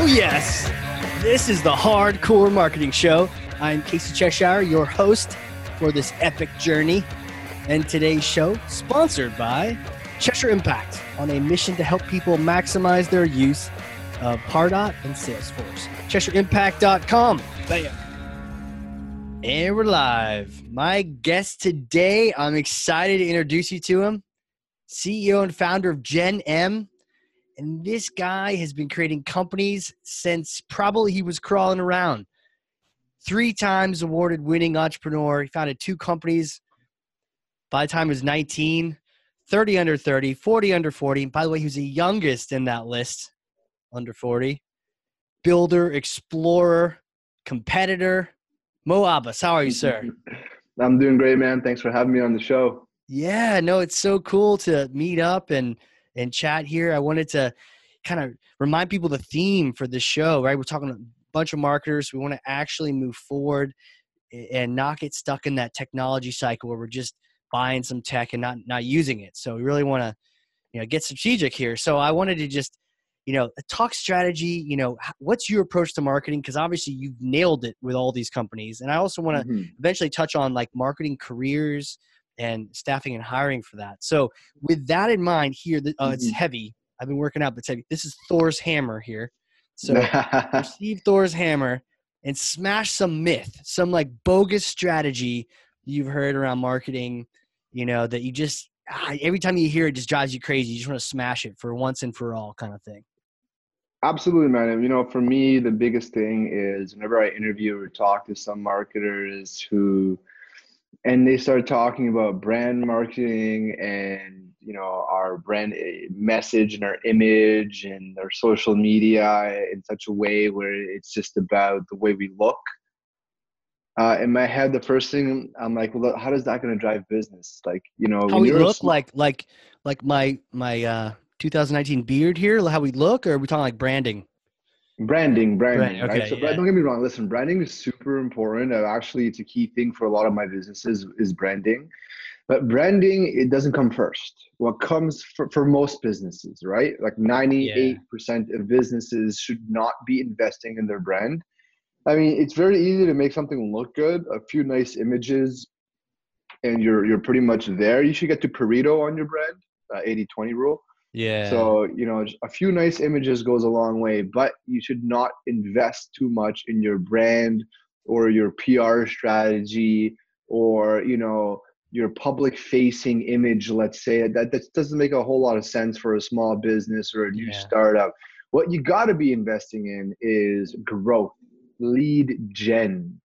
Oh, yes. This is the Hard Corps Marketing Show. I'm Casey Cheshire, your host for this epic journey. And today's show, sponsored by Cheshire Impact, on a mission to help people maximize their use of Pardot and Salesforce. CheshireImpact.com. Bam. And we're live. My guest today, I'm excited to introduce you to him. CEO and founder of GenM, and this guy has been creating companies since probably he was crawling around. Three times awarded winning entrepreneur. He founded two companies by the time he was 19, 30 under 30, 40 under 40. And by the way, he was the youngest in that list, under 40. Builder, explorer, competitor. Moe Abbas, how are you, sir? I'm doing great, man. Thanks for having me on the show. Yeah, no, it's so cool to meet up and and chat here. I wanted to kind of remind people the theme for this show, right? We're talking a bunch of marketers. We want to actually move forward and not get stuck in that technology cycle where we're just buying some tech and not not using it. So we really want to, you know, get strategic here. So I wanted to just, you know, talk strategy. You know, what's your approach to marketing? Because obviously you've nailed it with all these companies, and I also want to mm-hmm. eventually touch on like marketing careers and staffing and hiring for that. So with that in mind, here uh, mm-hmm. it's heavy. I've been working out, but it's heavy. This is Thor's hammer here. So receive Thor's hammer and smash some myth, some like bogus strategy you've heard around marketing. You know that you just ah, every time you hear it, just drives you crazy. You just want to smash it for once and for all, kind of thing. Absolutely, man. And, you know, for me, the biggest thing is whenever I interview or talk to some marketers who and they started talking about brand marketing and you know our brand eh, message and our image and our social media in such a way where it's just about the way we look. Uh, in my head the first thing i'm like well how is that going to drive business? Like you know how we look? sm- like like like my my uh 2019 beard here? How we look? Or are we talking like branding branding branding Brand, okay, right so yeah. don't get me wrong listen branding is super important. Uh, actually it's a key thing for a lot of my businesses is branding. But branding it doesn't come first. What comes for, for most businesses right? Like 98% yeah. of businesses should not be investing in their brand. I mean it's very easy to make something look good a few nice images and you're you're pretty much there. You should get to pareto on your brand uh, 80 20 rule yeah. So, you know, a few nice images goes a long way, but you should not invest too much in your brand or your PR strategy or, you know, your public facing image, let's say. That, that doesn't make a whole lot of sense for a small business or a new yeah. startup. What you got to be investing in is growth, lead gen.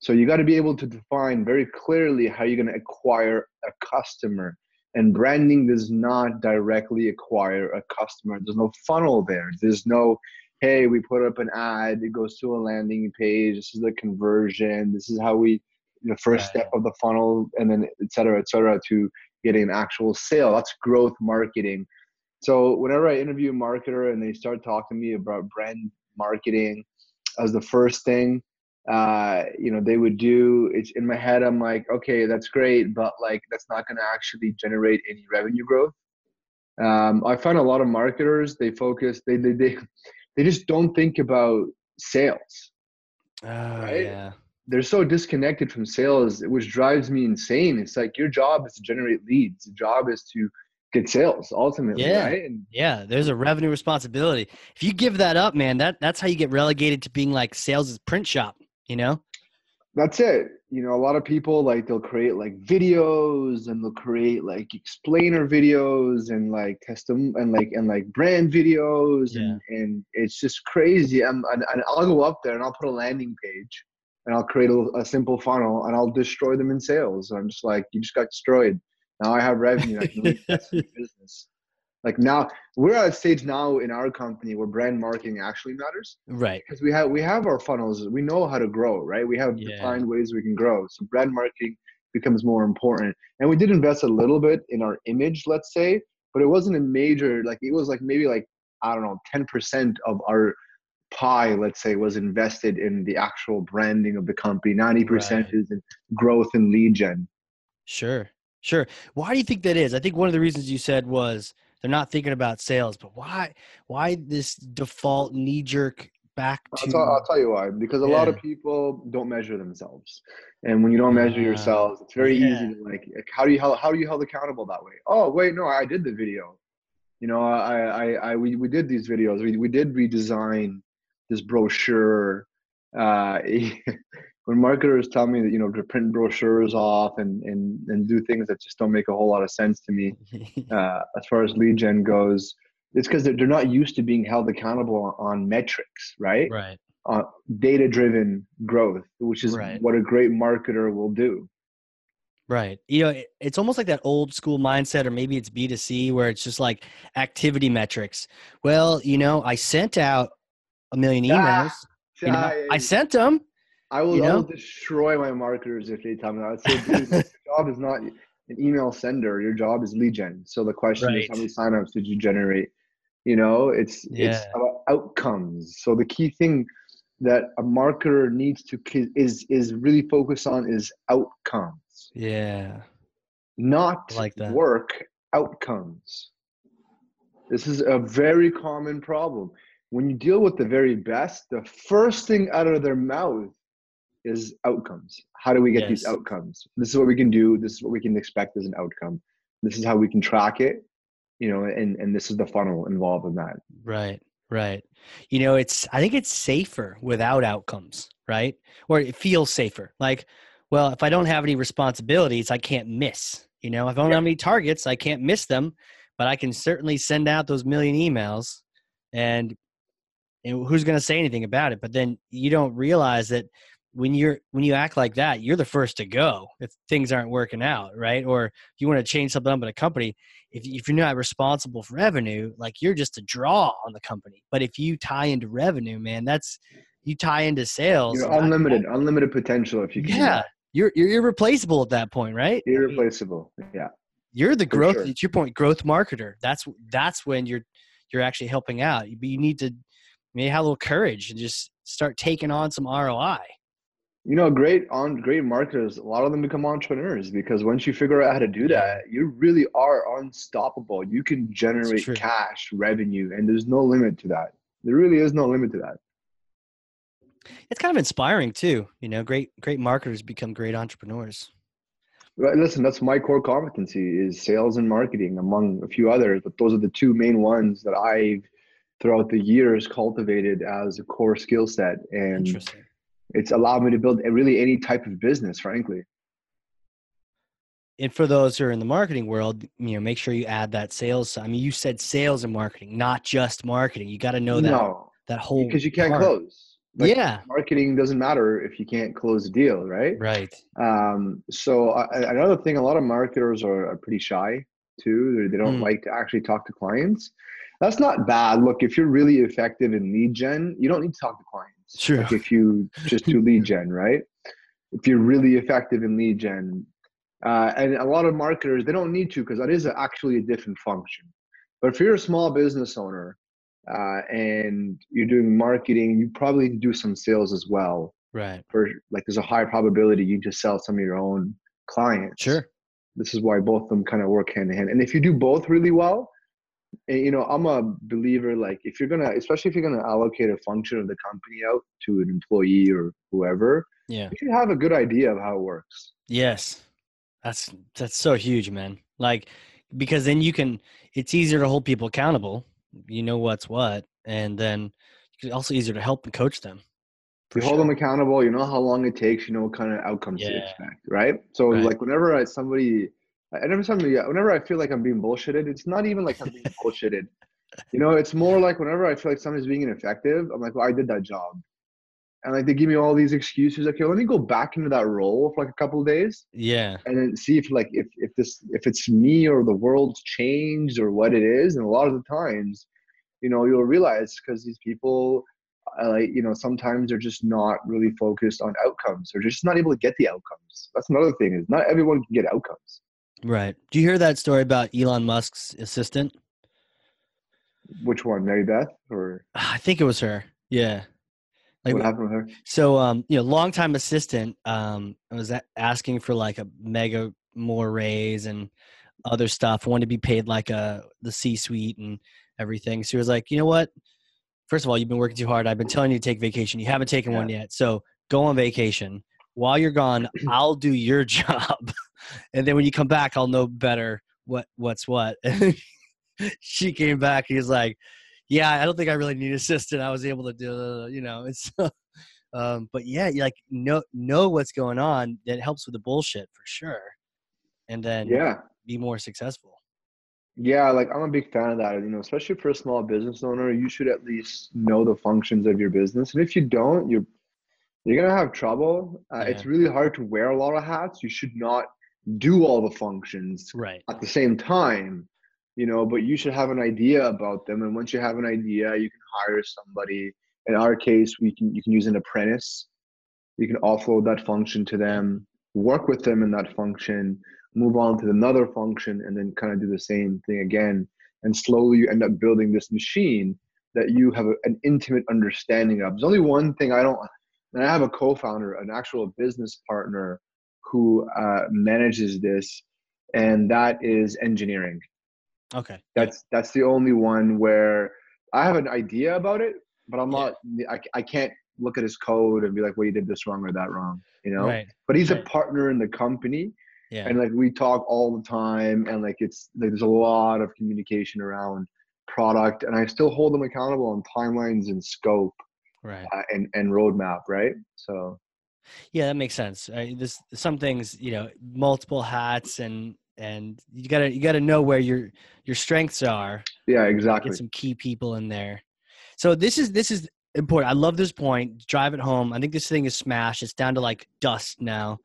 So you got to be able to define very clearly how you're going to acquire a customer and branding does not directly acquire a customer. There's no funnel there. There's no hey we put up an ad it goes to a landing page this is the conversion this is how we the first step of the funnel and then et cetera et cetera to getting an actual sale. That's growth marketing. So whenever i interview a marketer and they start talking to me about brand marketing as the first thing uh, you know, they would do. It's in my head. I'm like, okay, that's great, but like, that's not going to actually generate any revenue growth. Um, I find a lot of marketers they focus they they they, they just don't think about sales. Oh, right? yeah. They're so disconnected from sales, which drives me insane. It's like your job is to generate leads. The job is to get sales ultimately. Yeah. Right? And, yeah. There's a revenue responsibility. If you give that up, man, that that's how you get relegated to being like sales' is print shop you know? That's it. You know a lot of people like they'll create like videos and they'll create like explainer videos and like custom and like and like brand videos yeah. and, and it's just crazy. I'm, and, and i'll go up there and i'll put a landing page and i'll create a, a simple funnel and i'll destroy them in sales. And i'm just like you just got destroyed. Now i have revenue. I can business like now we're at a stage now in our company where brand marketing actually matters. Right. Because we have we have our funnels. We know how to grow right? We have yeah. defined ways we can grow. So brand marketing becomes more important. And we did invest a little bit in our image let's say but it wasn't a major like it was like maybe like i don't know 10% of our pie let's say was invested in the actual branding of the company. 90% right. is in growth and lead gen. Sure. Sure. Why do you think that is? I think one of the reasons you said was they're not thinking about sales. But why why this default knee jerk back I'll, to tell, I'll tell you why. Because a lot of people don't measure themselves, and when you don't measure Ah, yourselves, it's very yeah. easy to like. like, How do you how, how do you held accountable that way? Oh wait, no, I did the video. You know, I I, I we, we did these videos. We we did redesign this brochure. Uh, when marketers tell me that you know to print brochures off and and and do things that just don't make a whole lot of sense to me, uh, as far as lead gen goes, it's because they're, they're not used to being held accountable on, metrics, right? right. Uh, data driven growth, which is Right. what a great marketer will do. Right. You know, it- it's almost like that old school mindset, or maybe it's B2C, where it's just like activity metrics. Well, you know, I sent out a million Ah, emails. You know, I sent them. I will, you I will know? destroy my marketers if they tell me that. I'd say, dude, your job is not an email sender. Your job is lead gen. So the question is, how many signups did you generate? You know, it's it's about outcomes. So the key thing that a marketer needs to is is really focus on is outcomes, Yeah. not I like that. work outcomes. This is a very common problem. When you deal with the very best, the first thing out of their mouth is outcomes. How do we get these outcomes? This is what we can do. This is what we can expect as an outcome. This is how we can track it, you know, and, and this is the funnel involved in that. Right. Right. You know, it's, I think it's safer without outcomes, right? Or it feels safer. Like, well, if I don't have any responsibilities, I can't miss. You know, if I don't Yeah. have any targets, I can't miss them, but I can certainly send out those million emails and, and who's going to say anything about it? But then you don't realize that when you're when you act like that, you're the first to go if things aren't working out, right? Or if you want to change something up in a company, if if you're not responsible for revenue, like you're just a draw on the company. But if you tie into revenue, man, that's you tie into sales. You're and that- unlimited, unlimited potential if you can. yeah, you're you're irreplaceable at that point, right? Irreplaceable. Yeah. you're the growth. sure. It's your point, growth marketer. That's that's when you're you're actually helping out. But you need to maybe have a little courage and just start taking on some ROI. You know, great on great marketers, a lot of them become entrepreneurs because once you figure out how to do that, you really are unstoppable. You can generate cash, revenue, and there's no limit to that. There really is no limit to that. It's kind of inspiring too. You know, great great marketers become great entrepreneurs. But listen, that's my core competency is sales and marketing, among a few others. But those are the two main ones that I've throughout the years cultivated as a core skill set, and Interesting. It's allowed me to build really any type of business. Frankly, and for those who are in the marketing world, you know, make sure you add that sales. I mean, you said sales and marketing, not just marketing. You got to know that no, that whole because you can't part. close. Like, yeah, marketing doesn't matter if you can't close a deal, right? right. Um, so uh, another thing, a lot of marketers are, are pretty shy too. They, they don't Mm. like to actually talk to clients. That's not bad. Look, if you're really effective in lead gen, you don't need to talk to clients. True. Like if you just do lead gen, right? If you're really effective in lead gen, uh, and a lot of marketers they don't need to because that is actually a different function. But if you're a small business owner uh, and you're doing marketing, you probably need to do some sales as well Right. for like there's a high probability you just sell some of your own clients. Sure. This is why both of them kind of work hand in hand. And if you do both really well, you know, I'm a believer like if you're gonna, especially if you're gonna allocate a function of the company out to an employee or whoever, Yeah. you should have a good idea of how it works. Yes. That's that's so huge, man. Like because then you can it's easier to hold people accountable. You know what's what, and then it's also easier to help and coach them. You hold them accountable. You know how long it takes. You know what kind of outcomes to Yeah. expect, right? So Right. like whenever somebody, I never somebody, whenever I feel like I'm being bullshitted, it's not even like I'm being bullshitted. You know, it's more like whenever I feel like somebody's being ineffective, I'm like, well, I did that job, and like they give me all these excuses. Okay, let me go back into that role for like a couple of days, Yeah. and then see if like if if this if it's me or the world's changed or what it is. And a lot of the times, you know, you'll realize because these people uh, like you know sometimes they're just not really focused on outcomes they're just not able to get the outcomes that's another thing is not everyone can get outcomes Right. Do you hear that story about Elon Musk's assistant? which one mary beth or I think it was her. Yeah. Like what happened with her So, um, you know, longtime assistant, um, was asking for like a mega more raise and other stuff, wanted to be paid like a the C suite and everything. So he was like, you know what? First of all, you've been working too hard. I've been telling you to take vacation. You haven't taken Yeah. one yet. So go on vacation. While you're gone, I'll do your job. and then when you come back, I'll know better what what's what. And she came back. He's like, "Yeah, I don't think I really need an assistant. I was able to do, you know." It's, um, but yeah, you like know know what's going on. That helps with the bullshit for sure, and then Yeah. be more successful. Yeah, like I'm a big fan of that. You know, especially for a small business owner, you should at least know the functions of your business. And if you don't, you're you're gonna have trouble. Uh, It's really hard to wear a lot of hats. You should not do all the functions Right. at the same time, you know. But you should have an idea about them. And once you have an idea, you can hire somebody. In our case, we can you can use an apprentice. You can offload that function to them, work with them in that function, move on to another function and then kind of do the same thing again and slowly you end up building this machine that you have a, an intimate understanding of there's only one thing i don't and i have a co-founder an actual business partner who uh, manages this and that is engineering Okay. that's that's the only one where i have an idea about it but i'm not I, I can't look at his code and be like well you did this wrong or that wrong you know Right. but he's a partner in the company Yeah. and like we talk all the time and like it's like there's a lot of communication around product and i still hold them accountable on timelines and scope right. uh, and and roadmap right so Yeah, that makes sense. Right? This some things, you know, multiple hats and and you gotta you gotta know where your your strengths are. yeah exactly Get some key people in there. So this is this is important. I love this point. Drive it home. I think this thing is smashed. It's down to like dust now.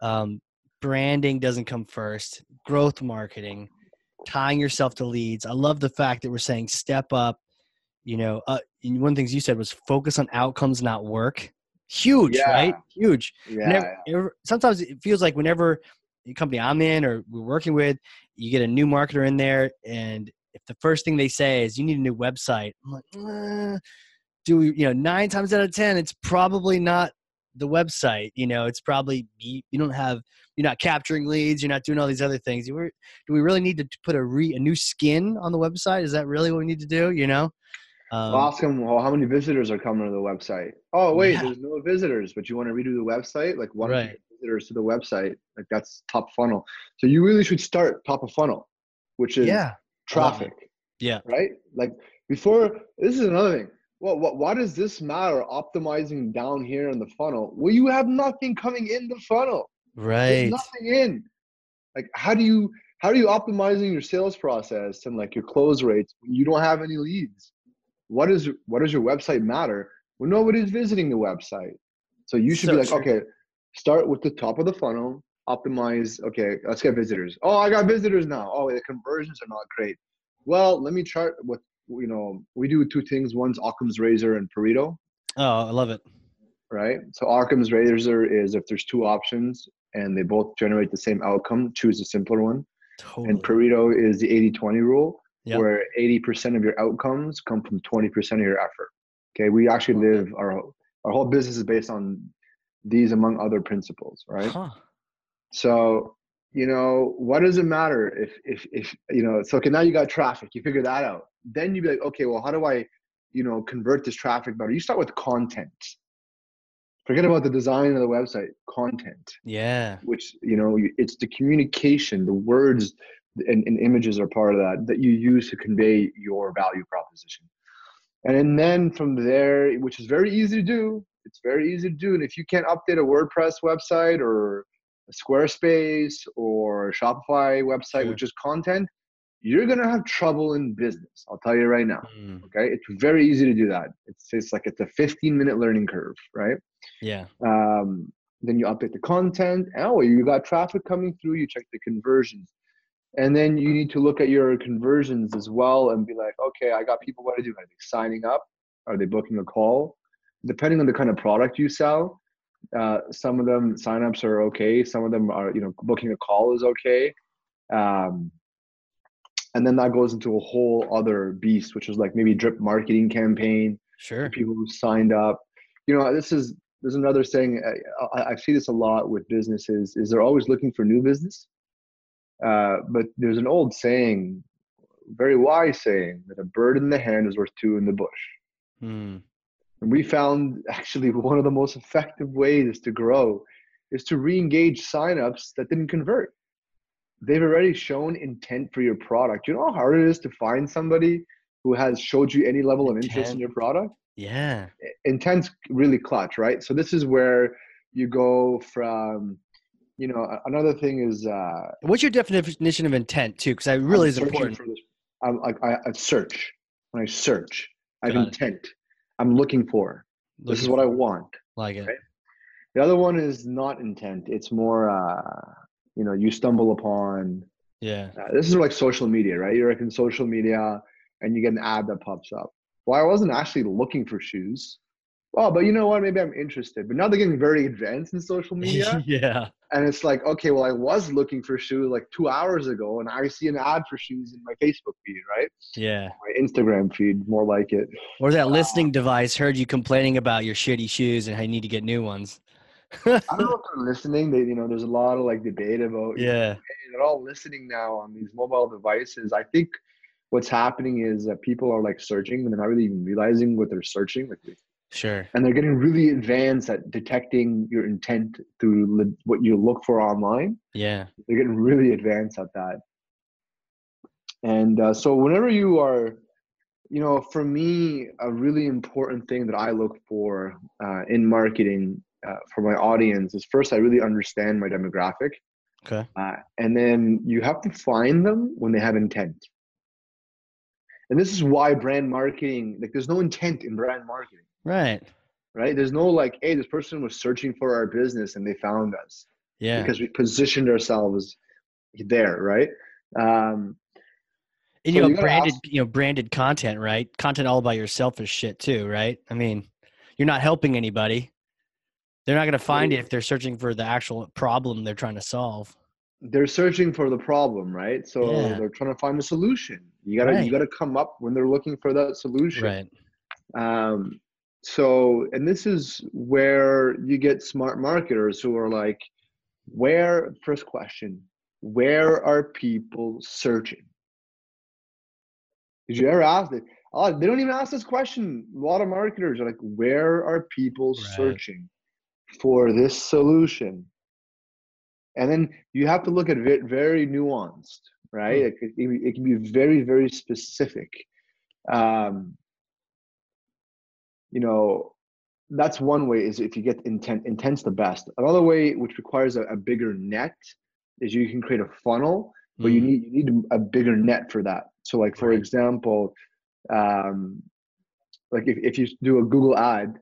Um, branding doesn't come first. Growth marketing, tying yourself to leads. I love the fact that we're saying step up. You know, uh, one of the things you said was focus on outcomes, not work. Huge, Yeah. right? Huge. yeah Whenever- ever- sometimes it feels like whenever the company I'm in or we're working with, you get a new marketer in there, and if the first thing they say is you need a new website, I'm like, "Uh, do we? You know, nine times out of ten, it's probably not the website. You know, it's probably you, you don't have you're not capturing leads, you're not doing all these other things. You were- Do we really need to put a re, a new skin on the website? Is that really what we need to do? You know. Um, I'll ask them well how many visitors are coming to the website oh wait Yeah. there's no visitors but you want to redo the website like what Right. visitors to the website like that's top funnel so you really should start top of funnel which is yeah. Traffic Yeah. right? Like before, this is another thing. Well, what why does this matter? Optimizing down here in the funnel. Well, you have nothing coming in the funnel. There's Right. nothing in. Like, how do you how are you optimizing your sales process and like your close rates when you don't have any leads? What is what does your website matter when nobody's visiting the website? So you should So be like, true. okay, start with the top of the funnel, optimize. Okay, let's get visitors. Oh, I got visitors now. Oh, the conversions are not great. Well, let me chart what you know. We do two things. One's Occam's razor and Pareto Oh, I love it. right? So Occam's razor is if there's two options and they both generate the same outcome, choose the simpler one. Totally. And Pareto is the 80-20 rule, Yep. where 80% of your outcomes come from 20% of your effort. Okay, we actually live our our whole business is based on these among other principles, right? Huh. So you know what does it matter if if if you know so okay now you got traffic you figure that out then you'd be like okay well how do i you know convert this traffic better you start with content forget about the design of the website content Yeah. which you know it's the communication the words and, and images are part of that that you use to convey your value proposition and then- then from there which is very easy to do it's very easy to do and if you can't update a wordpress website or a squarespace or a shopify website Sure. with just content you're going to have trouble in business i'll tell you right now Mm, okay it's very easy to do that it's, it's like it's a 15 minute learning curve right yeah. um, then you update the content. Oh, you got traffic coming through. You check the conversions, and then you need to look at your conversions as well and be like, okay, I got people. What are they doing? Are they signing up? Are they booking a call? Depending on the kind of product you sell, uh, some of them signups are okay. Some of them are, you know, booking a call is okay. Um, and then that goes into a whole other beast, which is like maybe drip marketing campaign Sure. for people who signed up. You know, this is there's another saying I, I, I see this a lot with businesses is they're always looking for new business, Uh, but there's an old saying, very wise saying, that a bird in the hand is worth two in the bush. Mm. And we found actually one of the most effective ways to grow is to re-engage signups that didn't convert. They've already shown intent for your product. You know how hard it is to find somebody who has showed you any level of interest in your product? Yeah. Intent's really clutch, right? So this is where you go from you know another thing is uh what's your definition of intent too? Because i really I'm is important. for this. i'm like I, I search. When i search i have Got it. intent. I'm looking for. This is Looking what i want. Like it. Right. the other one is not intent. It's more uh you know you stumble upon. Yeah. Uh, this is like social media right? You're like in social media and you get an ad that pops up. Well i wasn't actually looking for shoes oh but you know what? Maybe i'm interested. But now they're getting very advanced in social media. Yeah. And it's like okay well i was looking for shoes like two hours ago and i see an ad for shoes in my facebook feed right? Yeah. My instagram feed more like it. Or that um, listening device heard you complaining about your shitty shoes and how you need to get new ones. I don't know if they're listening. They you know there's a lot of like debate about you know, yeah. they're all listening now on these mobile devices. I think what's happening is that people are like searching and they're not really even realizing what they're searching like sure. And they're getting really advanced at detecting your intent through li- what you look for online. Yeah. They're getting really advanced at that. And uh, so whenever you are you know for me a really important thing that i look for uh, in marketing uh, for my audience is first i really understand my demographic. Okay. Uh, and then you have to find them when they have intent. And this is why brand marketing like there's no intent in brand marketing right. Right? There's no like hey this person was searching for our business and they found us. Yeah. Because we positioned ourselves there right? Um and so you know branded ask- you know branded content right? Content all by yourself is shit too right? I mean you're not helping anybody. They're not going to find it if they're searching for the actual problem they're trying to solve. They're searching for the problem right? So Yeah. they're trying to find a solution. You gotta Right. you gotta come up when they're looking for that solution. Right. Um so and this is where you get smart marketers who are like where first question where are people searching? Did you ever ask it? Oh they don't even ask this question. A lot of marketers are like where are people Right. searching for this solution? And then you have to look at it very nuanced right? Hmm. it, it, it can be very very specific. Um you know that's one way is if you get intent intent's the best. Another way which requires a, a bigger net is you can create a funnel but you Mm, need you need a bigger net for that. So like for Right. example um like if, if you do a google ad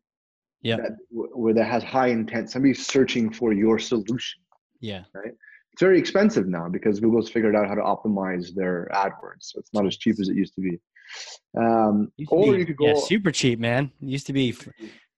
that where that has high intent somebody's searching for your solution yeah. Right. it's very expensive now because google's figured out how to optimize their adwords so it's not as cheap as it used to be um or be- you could go yeah super cheap man. It used to be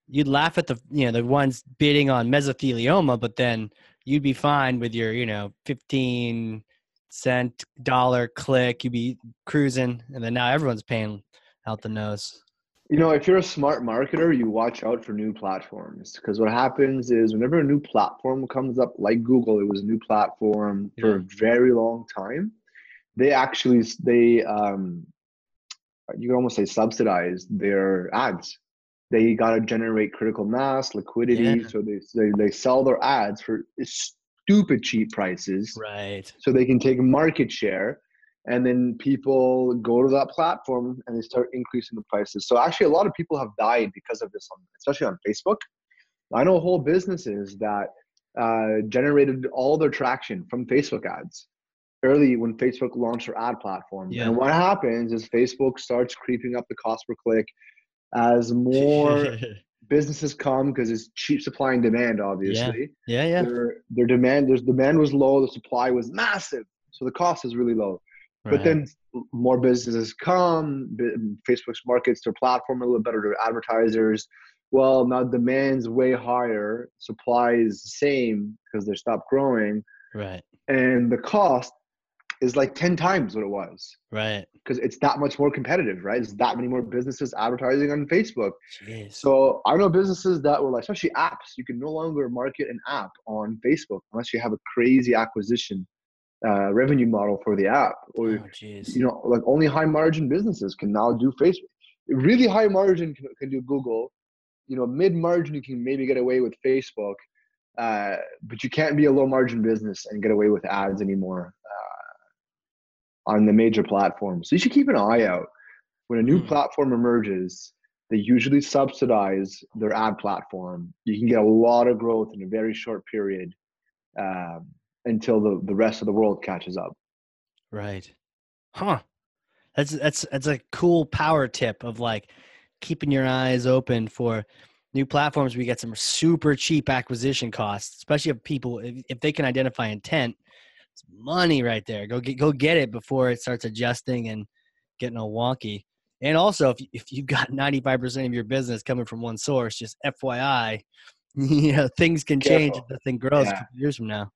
you'd laugh at the you know the ones bidding on mesothelioma but then you'd be fine with your you know 15 cent dollar click. You'd be cruising and then now everyone's paying out the nose. You know, if you're a smart marketer, you watch out for new platforms because what happens is whenever a new platform comes up, like Google, it was a new platform for a very long time. They actually they um, you can almost say subsidize their ads. They got to generate critical mass, liquidity, Yeah. so they, they they sell their ads for stupid cheap prices right so they can take market share and then people go to that platform and they start increasing the prices so actually a lot of people have died because of this on, especially on facebook i know whole businesses that uh, generated all their traction from facebook ads early when facebook launched their ad platform Yeah. and what happens is facebook starts creeping up the cost per click as more businesses come because it's cheap supply and demand obviously. Yeah yeah. Their their demand there's demand was low the supply was massive so the cost is really low. But then more businesses come facebook's markets their platform a little better to advertisers well now demand's way higher supply is the same because they stopped growing. Right. And the cost is like 10 times what it was. Right. Because it's that much more competitive right? There's that many more businesses advertising on facebook. Jeez. so I know businesses that were like, especially apps, you can no longer market an app on Facebook unless you have a crazy acquisition uh, revenue model for the app. Or Oh, jeez. you know like only high margin businesses can now do facebook. Really high margin can, can do google. You know mid margin you can maybe get away with facebook uh, but you can't be a low margin business and get away with ads anymore uh, on the major platforms so you should keep an eye out when a new Hmm. platform emerges they usually subsidize their ad platform you can get a lot of growth in a very short period um, until the, the rest of the world catches up Right. Huh. That's that's that's a cool power tip of like keeping your eyes open for new platforms where you get some super cheap acquisition costs, especially if people if, if they can identify intent, it's money right there. Go get go get it before it starts adjusting and getting all wonky. And also if you- if you've got 95% of your business coming from one source, just FYI, you know, things can change if the thing grows a Yeah. years from now.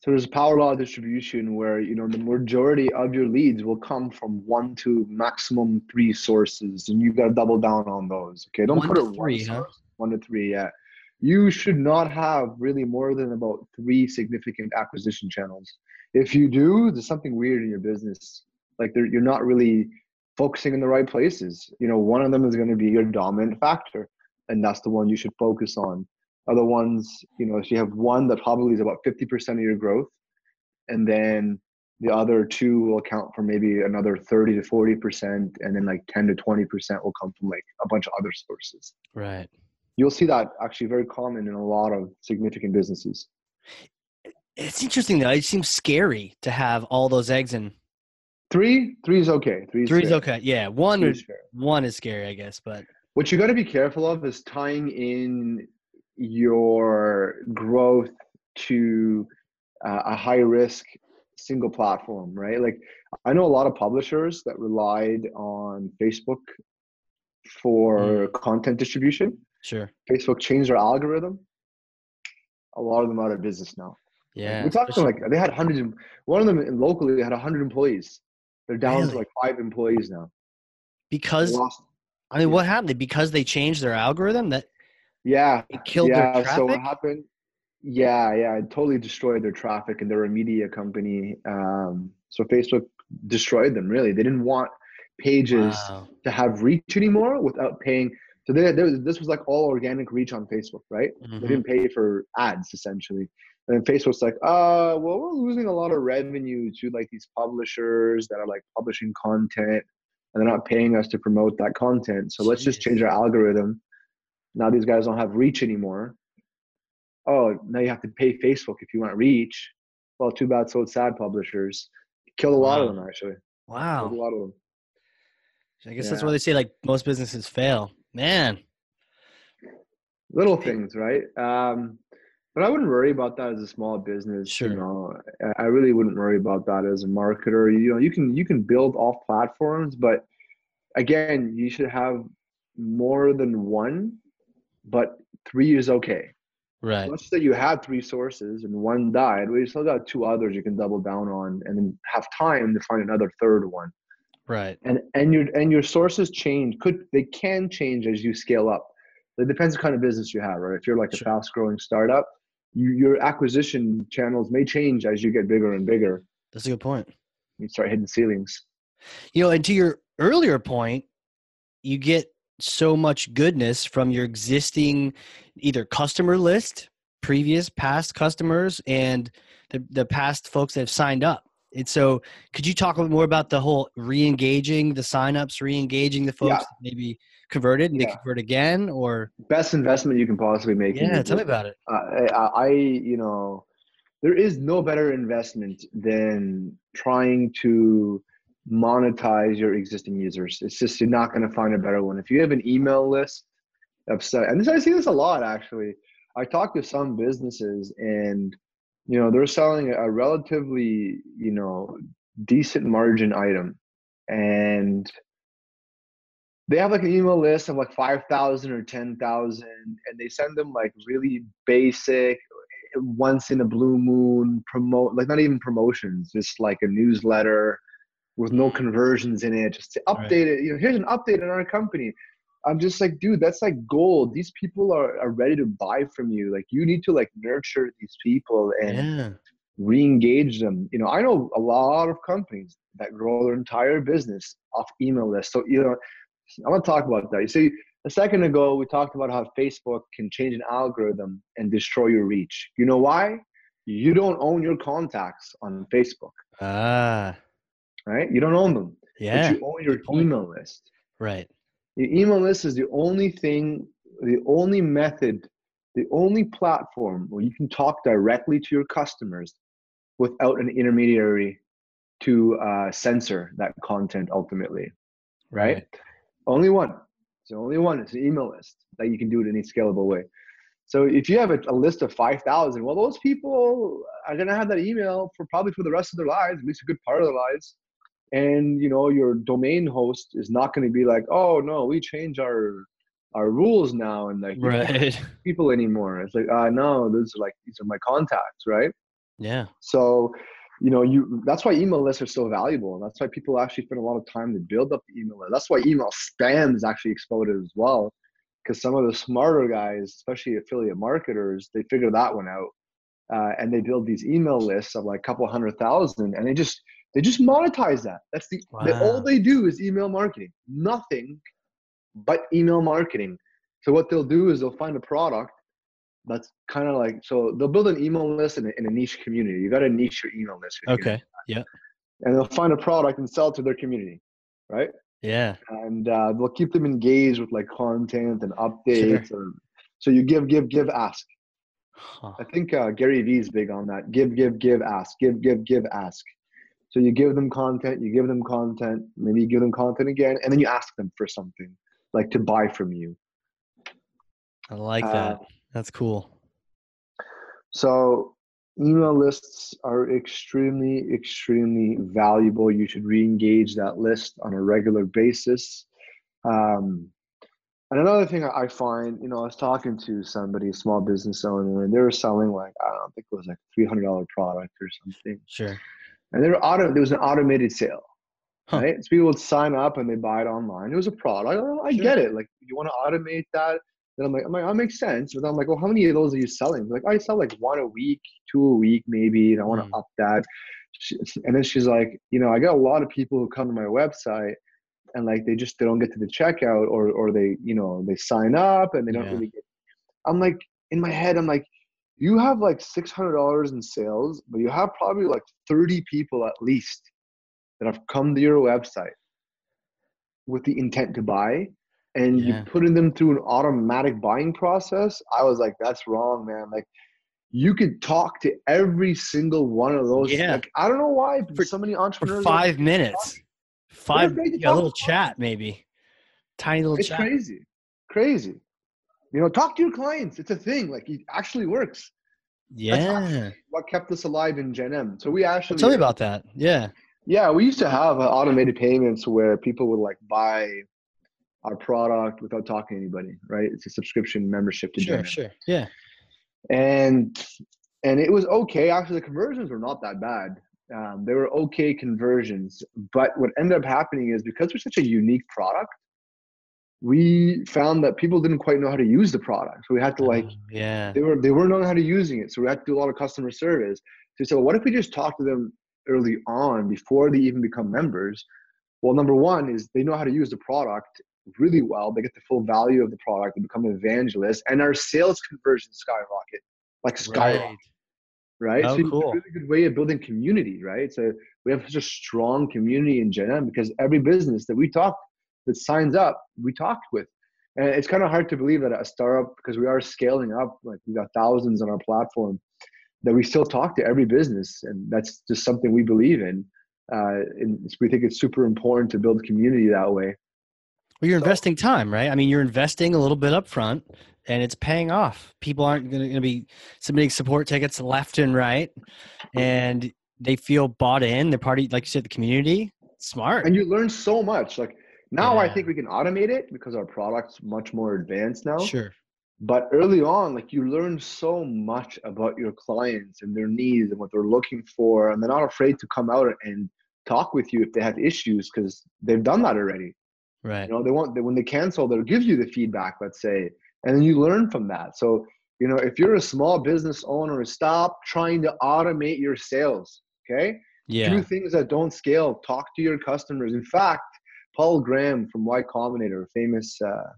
So there's a power law distribution where you know the majority of your leads will come from one to maximum three sources, and you've got to double down on those. Okay, don't One put it three, one huh? source. One to three, yeah. You should not have really more than about three significant acquisition channels. If you do, there's something weird in your business. Like you're not really focusing in the right places. You know, one of them is going to be your dominant factor, and that's the one you should focus on other ones, you know, if you have one that probably is about 50% of your growth, and then the other two will account for maybe another 30 to 40%, and then like 10 to 20% will come from like a bunch of other sources. Right. You'll see that actually very common in a lot of significant businesses. It's interesting though. It seems scary to have all those eggs in Three, three is okay. Three is Three's fair. okay. Yeah, one is is one is scary, I guess, but What you got to be careful of is tying in your growth to uh, a high risk single platform, right? Like I know a lot of publishers that relied on Facebook for content distribution. Sure. Facebook changed their algorithm. A lot of them out of business now. Like, Yeah. we're talking like they had hundreds. Of, one of them locally had hundred employees. They're down Really? to like five employees now. Because I mean, yeah. what happened? Because they changed their algorithm that yeah, it killed yeah, their so what happened? Yeah, yeah, it totally destroyed their traffic, and they're a media company. Um, so Facebook destroyed them. Really, they didn't want pages Wow. to have reach anymore without paying. So they, they, this was like all organic reach on Facebook, right? They Mhm. didn't pay for ads essentially. And then Facebook's like, uh, well, we're losing a lot of revenue to like these publishers that are like publishing content and they're not paying us to promote that content. So let's just change our algorithm. Now these guys don't have reach anymore. Oh, now you have to pay Facebook if you want reach. Well, too bad, so sad, publishers. Killed a lot of them actually. Killed a Wow. lot of them. I guess that's Yeah. why they say like most businesses fail. Man. little things, right? Um, but I wouldn't worry about that as a small business. Sure. You know, I- really wouldn't worry about that as a marketer. You know, you can you can build off platforms, but again, you should have more than one, but three is okay. Right. Let's say you had three sources and one died. Well, you still got two others you can double down on, and then have time to find another third one. Right. And and your and your sources change. Could they can change as you scale up. It depends what kind of business you have, right? If you're like a Sure. fast growing startup, you, your acquisition channels may change as you get bigger and bigger. That's a good point. You start hitting ceilings. You know, and to your earlier point, you get so much goodness from your existing either customer list, previous past customers, and the, the past folks that have signed up. And so, could you talk a little more about the whole re-engaging the signups, re-engaging the folks Yeah. that maybe converted and they convert again, or Best investment you can possibly make. yeah, tell me about it. uh, I, I, you know, there is no better investment than trying to monetize your existing users. It's just you're not going to find a better one. If you have an email list of and this, I see this a lot actually. I talk to some businesses, and you know, they're selling a relatively, you know, decent margin item, and they have like an email list of like 5000 or 10000 and they send them like really basic once in a blue moon promote like not even promotions just like a newsletter with no conversions in it just to Mm. Right. update it you know here's an update on our company i'm just like dude that's like gold these people are, are ready to buy from you like you need to like nurture these people and Yeah, re-engage them. You know, I know a lot of companies that grow their entire business off email lists. So you know, I want to talk about that. You see, a second ago we talked about how Facebook can change an algorithm and destroy your reach. You know why? You don't own your contacts on Facebook. Ah. Right? You don't own them. Yeah. But you own your email list. Right. The email list is the only thing, the only method, the only platform where you can talk directly to your customers without an intermediary to uh, censor that content ultimately. Right? right? Only one. It's the only one. It's an email list that you can do it in a scalable way. So if you have a, a list of 5,000, well, those people are going to have that email for probably for the rest of their lives, at least a good part of their lives. And, you know, your domain host is not going to be like, oh, no, we change our our rules now and like right. people anymore. It's like, uh, no, those are like, these are my contacts, right? Yeah. So, you know, you that's why email lists are so valuable. And that's why people actually spend a lot of time to build up the email list. That's why email spam is actually exploded as well because some of the smarter guys, especially affiliate marketers, they figure that one out. Uh, and they build these email lists of like a couple hundred thousand and they just they just monetize that that's the wow. they, all they do is email marketing nothing but email marketing so what they'll do is they'll find a product that's kind of like so they'll build an email list in a, in a niche community you got to niche your email list okay yeah and they'll find a product and sell it to their community right yeah. And uh, they'll keep them engaged with like content and updates. Sure. Or, so you give, give, give, ask. Huh. I think uh, Gary Vee is big on that. Give, give, give, ask. Give, give, give, ask. So you give them content, you give them content, maybe you give them content again, and then you ask them for something, like to buy from you. I like that. Uh, That's cool. So email lists are extremely extremely valuable you should re-engage that list on a regular basis um, and another thing i find you know i was talking to somebody a small business owner and they were selling like i don't think it was like $300 product or something sure and they were auto there was an automated sale huh. right so people would sign up and they buy it online it was a product i, I sure. get it like you want to automate that then I'm like, I'm like, that makes sense. But I'm like, well, how many of those are you selling? Like, I sell like one a week, two a week, maybe, and I want to mm. up that. and then she's like, you know, I got a lot of people who come to my website and like they just they don't get to the checkout or or they you know they sign up and they don't yeah. really get. I'm like in my head, I'm like, you have like six hundred dollars in sales, but you have probably like thirty people at least that have come to your website with the intent to buy and yeah. you putting them through an automatic buying process, I was like, that's wrong, man. Like you could talk to every single one of those. Yeah. Like, I don't know why for so many entrepreneurs. Five minutes. Five yeah, a little chat, maybe. Tiny little chat. it's chat. crazy. Crazy. You know, talk to your clients. It's a thing. Like it actually works. Yeah. What kept us alive in GenM. So we actually tell me about that. Yeah. Yeah, we used to have uh, automated payments where people would like buy our product without talking to anybody, right? It's a subscription membership to Sure, sure. Yeah. And and it was okay. Actually, the conversions were not that bad. Um, they were okay conversions, but what ended up happening is because we're such a unique product, we found that people didn't quite know how to use the product. So we had to oh, like, oh, yeah, they were they weren't knowing how to using it. So we had to do a lot of customer service. So, so what if we just talk to them early on before they even become members? Well, number one is they know how to use the product really well. They get the full value of the product. They become evangelists, and our sales conversion skyrocket, like skyrocket. Right. right? Oh, so cool. a really good way of building community, right? So we have such a strong community in GenM because every business that we talk that signs up, we talked with. And it's kind of hard to believe that a startup, because we are scaling up, like we got thousands on our platform, that we still talk to every business, and that's just something we believe in. Uh, and we think it's super important to build community that way. Well, you're so, investing time, right? I mean, you're investing a little bit up front and it's paying off. People aren't going to be submitting support tickets left and right and they feel bought in. They're party, like you said, the community. Smart. And you learn so much. Like now yeah. I think we can automate it because our product's much more advanced now. Sure. But early on, like you learn so much about your clients and their needs and what they're looking for. And they're not afraid to come out and talk with you if they have issues because they've done that already. Right. You know, they want they, when they cancel, they'll give you the feedback, let's say, and then you learn from that. So You know, if you're a small business owner, stop trying to automate your sales. Okay. Yeah. Do things that don't scale. Talk to your customers. In fact, Paul Graham from Y Combinator, famous uh,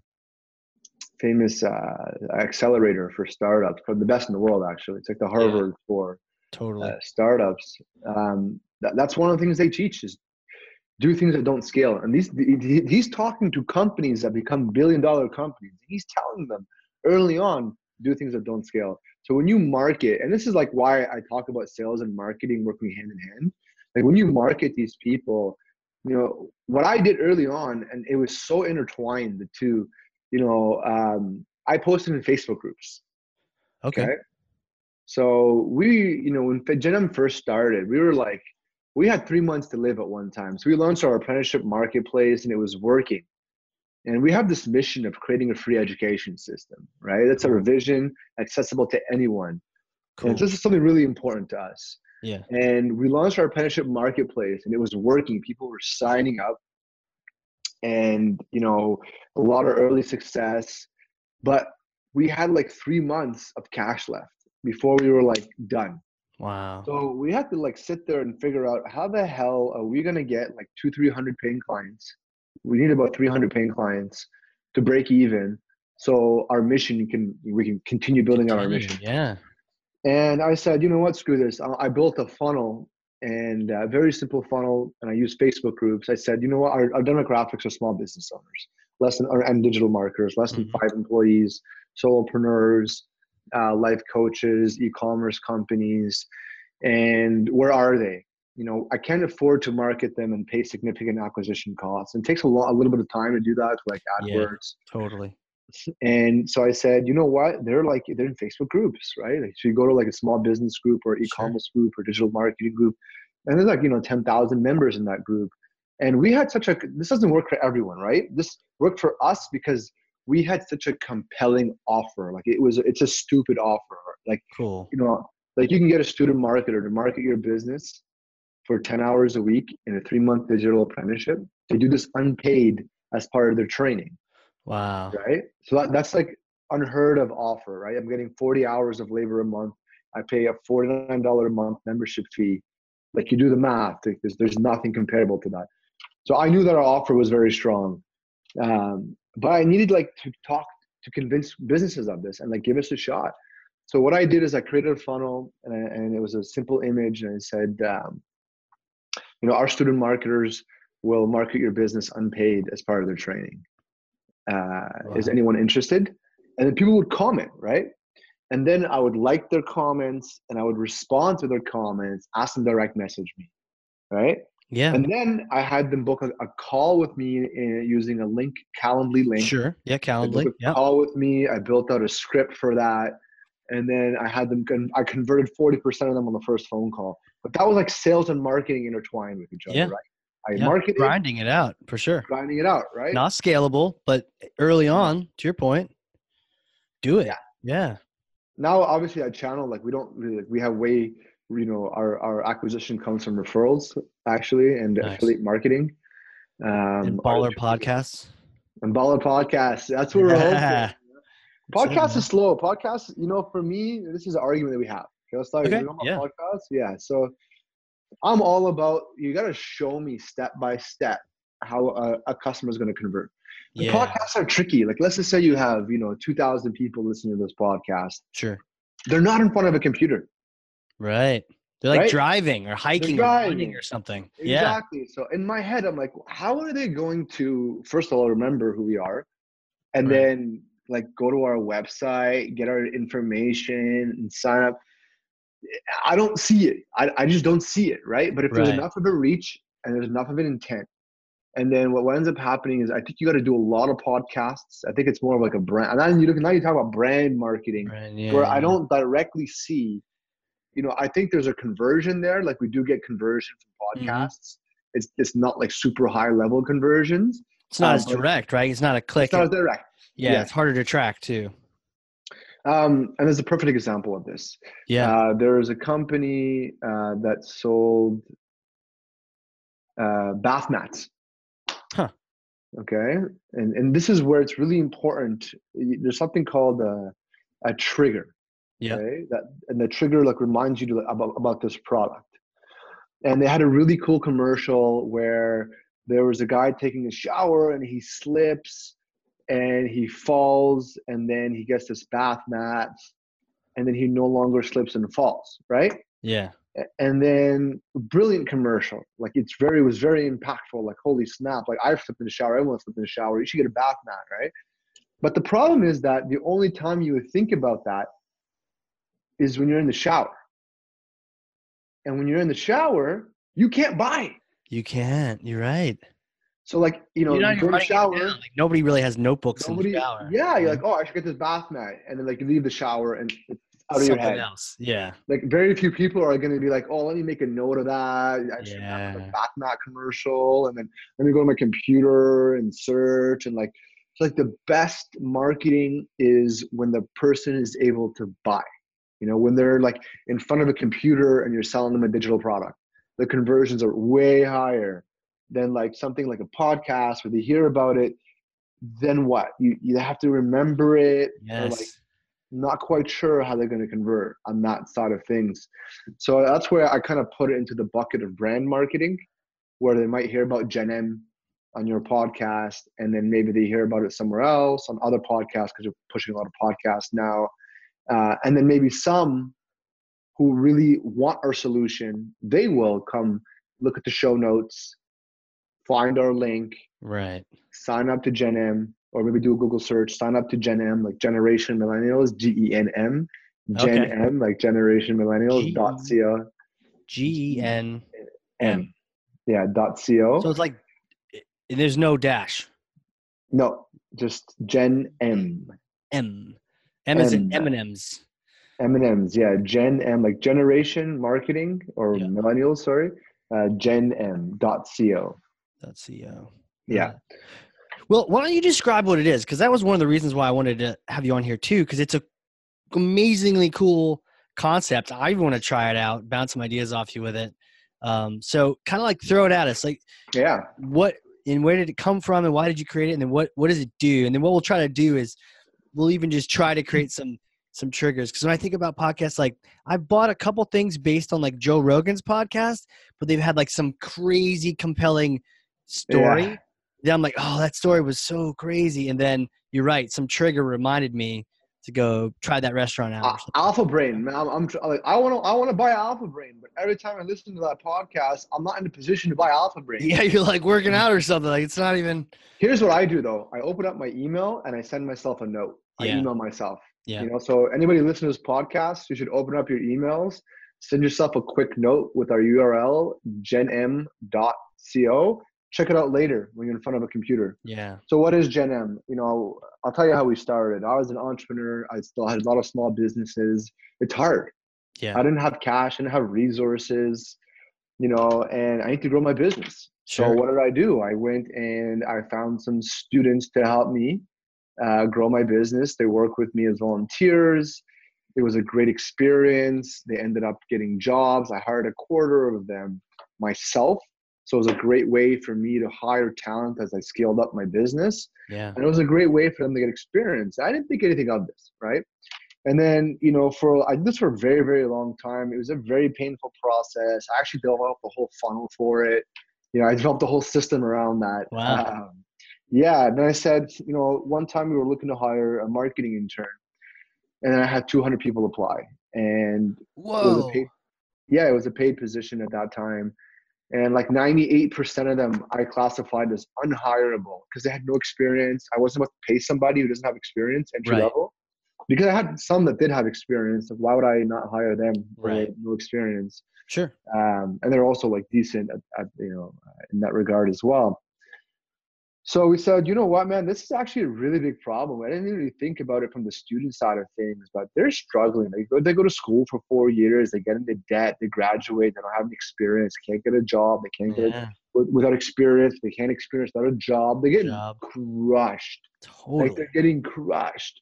famous uh, accelerator for startups, the best in the world actually. It's like the Harvard yeah, for totally uh, startups. Um, that, that's one of the things they teach is do things that don't scale. And these he's talking to companies that become billion dollar companies. He's telling them early on do things that don't scale. So when you market, and this is like why I talk about sales and marketing working hand in hand. Like when you market these people, you know what I did early on, and it was so intertwined the two. You know, um, I posted in Facebook groups. Okay. okay. So we, you know, when GenM first started, we were like, we had three months to live at one time. So we launched our apprenticeship marketplace, and it was working. And we have this mission of creating a free education system, right? That's our vision, accessible to anyone. Cool. And this is something really important to us. Yeah. And we launched our apprenticeship marketplace and it was working. People were signing up and, you know, a lot of early success. But we had like three months of cash left before we were like done. Wow. So we had to like sit there and figure out how the hell are we gonna get like two, three hundred paying clients? We need about three hundred paying clients to break even. So our mission can we can continue building out our mission. Yeah. And I said, you know what, screw this. I built a funnel and a very simple funnel, and I use Facebook groups. I said, you know what, our, our demographics are small business owners, less than and digital marketers, less than mm-hmm. five employees, solopreneurs, uh, life coaches, e-commerce companies, and where are they? You know, I can't afford to market them and pay significant acquisition costs. It takes a lot, a little bit of time to do that, like AdWords. Yeah, totally. And so I said, you know what? They're like they're in Facebook groups, right? Like, so you go to like a small business group or e-commerce sure. group or digital marketing group, and there's like you know ten thousand members in that group. And we had such a this doesn't work for everyone, right? This worked for us because we had such a compelling offer. Like it was it's a stupid offer. Like cool. You know, like you can get a student marketer to market your business for 10 hours a week in a three month digital apprenticeship. They do this unpaid as part of their training. Wow. Right. So that, that's like unheard of offer, right? I'm getting 40 hours of labor a month. I pay a $49 a month membership fee. Like you do the math, there's, there's nothing comparable to that. So I knew that our offer was very strong. Um, but I needed like to talk to convince businesses of this and like give us a shot. So what I did is I created a funnel and, I, and it was a simple image and I said, um, you know, our student marketers will market your business unpaid as part of their training uh, wow. is anyone interested? And then people would comment right? And then i would like their comments and i would respond to their comments ask them direct message me right? Yeah. And then i had them book a, a call with me in, using a link calendly link. Sure. Yeah calendly. yeah. call with me. I built out a script for that. And then i had them con- i converted 40% of them on the first phone call. But that was like sales and marketing intertwined with each other yeah. right I yeah, market grinding it, out for sure. Grinding it out, right? Not scalable, but early on, to your point, do it. Yeah. yeah. Now, obviously, our channel like we don't really, we have way you know our our acquisition comes from referrals actually and nice. affiliate marketing. Um, and baller podcasts. And baller podcasts. That's what we're hoping. Podcast is slow. Podcast, you know, for me, this is an argument that we have. Okay, let's talk okay. yeah. podcast. Yeah. So I'm all about you got to show me step by step how a, a customer is going to convert. The yeah. podcasts are tricky. Like let's just say you have, you know, 2000 people listening to this podcast. Sure. They're not in front of a computer. Right. They're like right? driving or hiking driving. or running or something. Exactly. Yeah. So in my head, I'm like, how are they going to, first of all, remember who we are and right. then like go to our website, get our information and sign up. I don't see it. I, I just don't see it, right? But if right. there's enough of a reach and there's enough of an intent, and then what, ends up happening is I think you got to do a lot of podcasts. I think it's more of like a brand. And then you look now you talk about brand marketing, brand, yeah, where yeah. I don't directly see. You know, I think there's a conversion there. Like we do get conversion from mm-hmm. podcasts. Mm-hmm. It's it's not like super high level conversions. It's not uh, as direct, right? It's not a click. It's not as direct. Yeah, yeah, it's harder to track too. Um, and there's a perfect example of this. Yeah. Uh, there is a company uh, that sold uh, bath mats. Huh. Okay. And, and this is where it's really important. There's something called uh, a trigger. Yeah. Okay? That and the trigger like reminds you to, about about this product. And they had a really cool commercial where there was a guy taking a shower and he slips and he falls and then he gets this bath mat and then he no longer slips and falls, right? Yeah. And then brilliant commercial. Like it's very it was very impactful. Like holy snap! Like I've slipped in the shower. Everyone slipped in the shower. You should get a bath mat, right? But the problem is that the only time you would think about that is when you're in the shower. And when you're in the shower, you can't buy. You can't. You're right. So like you know, you go to shower. Like, nobody really has notebooks Nobody, in the shower. yeah, you're like, oh, I should get this bath mat, and then like you leave the shower and it's out of your Something head. else. Yeah. Like very few people are going to be like, oh, let me make a note of that. I should have a Yeah. bath mat commercial, and then let me go to my computer and search and like. It's like the best marketing is when the person is able to buy. You know, when they're like in front of a computer and you're selling them a digital product, the conversions are way higher than like something like a podcast where they hear about it. Then what? You you have to remember it. Yes. like not quite sure how they're going to convert on that side of things. So that's where I kind of put it into the bucket of brand marketing, where they might hear about Gen M on your podcast, and then maybe they hear about it somewhere else on other podcasts because you're pushing a lot of podcasts now. Uh, and then maybe some who really want our solution, they will come look at the show notes, find our link, right. sign up to Gen M, or maybe do a Google search, sign up to Gen M, like Generation Millennials, G E N M, Gen Okay. M, like Generation Millennials, dot co, G E N M. yeah, dot co. So it's like and there's no dash. no, just Gen M, M. M is in M. M&M's. M and M's, yeah, Gen M, like Generation Marketing or Yeah. Millennials, sorry, uh, Gen M, dot co. That's the uh, Yeah. Well, why don't you describe what it is? Because that was one of the reasons why I wanted to have you on here too. Because it's a amazingly cool concept. I want to try it out, bounce some ideas off you with it. Um, so kind of like throw it at us. Like Yeah, what and where did it come from and why did you create it and then what what does it do and then what we'll try to do is we'll even just try to create some some triggers because when i think about podcasts like i bought a couple things based on like joe rogan's podcast but they've had like some crazy compelling story Yeah. then i'm like oh that story was so crazy and then you're right some trigger reminded me to go try that restaurant out Uh. Alpha Brain, man. I'm, I'm like, I want to, I want to buy Alpha Brain, but every time I listen to that podcast, I'm not in a position to buy Alpha Brain. yeah you're like working out or something like it's not even Here's what I do though. I open up my email and I send myself a note. I Yeah. email myself. yeah You know, so anybody listening to this podcast, you should open up your emails, send yourself a quick note with our URL, genm.co. Check it out later when you're in front of a computer. yeah So what is Gen M? You know, I'll tell you how we started. I was an entrepreneur. I still had a lot of small businesses. It's hard. yeah I didn't have cash. I didn't have resources. You know, and I need to grow my business. Sure. So what did I do? I went and I found some students to help me uh, grow my business. They work with me as volunteers. It was a great experience. They ended up getting jobs. I hired a quarter of them myself. So it was a great way for me to hire talent as I scaled up my business. yeah And it was a great way for them to get experience. I didn't think anything of this, right? And then, you know, for I did this for a very, very long time. It was a very painful process. I actually developed the whole funnel for it. You know, I developed the whole system around that. Wow. Um, yeah. And then I said, you know, one time we were looking to hire a marketing intern, and then I had 200 people apply, and it whoa paid, yeah, it was a paid position at that time. And like 98% of them I classified as unhireable because they had no experience. I wasn't about to pay somebody who doesn't have experience, entry Right. level. Because I had some that did have experience. Like why would I not hire them for Right. no experience? sure Um, and they're also like decent at, at you know in that regard as well. So we said, you know what, man, this is actually a really big problem. I didn't really think about it from the student side of things, but they're struggling. They go, they go to school for four years, they get into debt, they graduate, they don't have any experience, can't get a job, they can't get a, yeah with- without experience, they can't experience without a job. They get job crushed. totally Like they're getting crushed.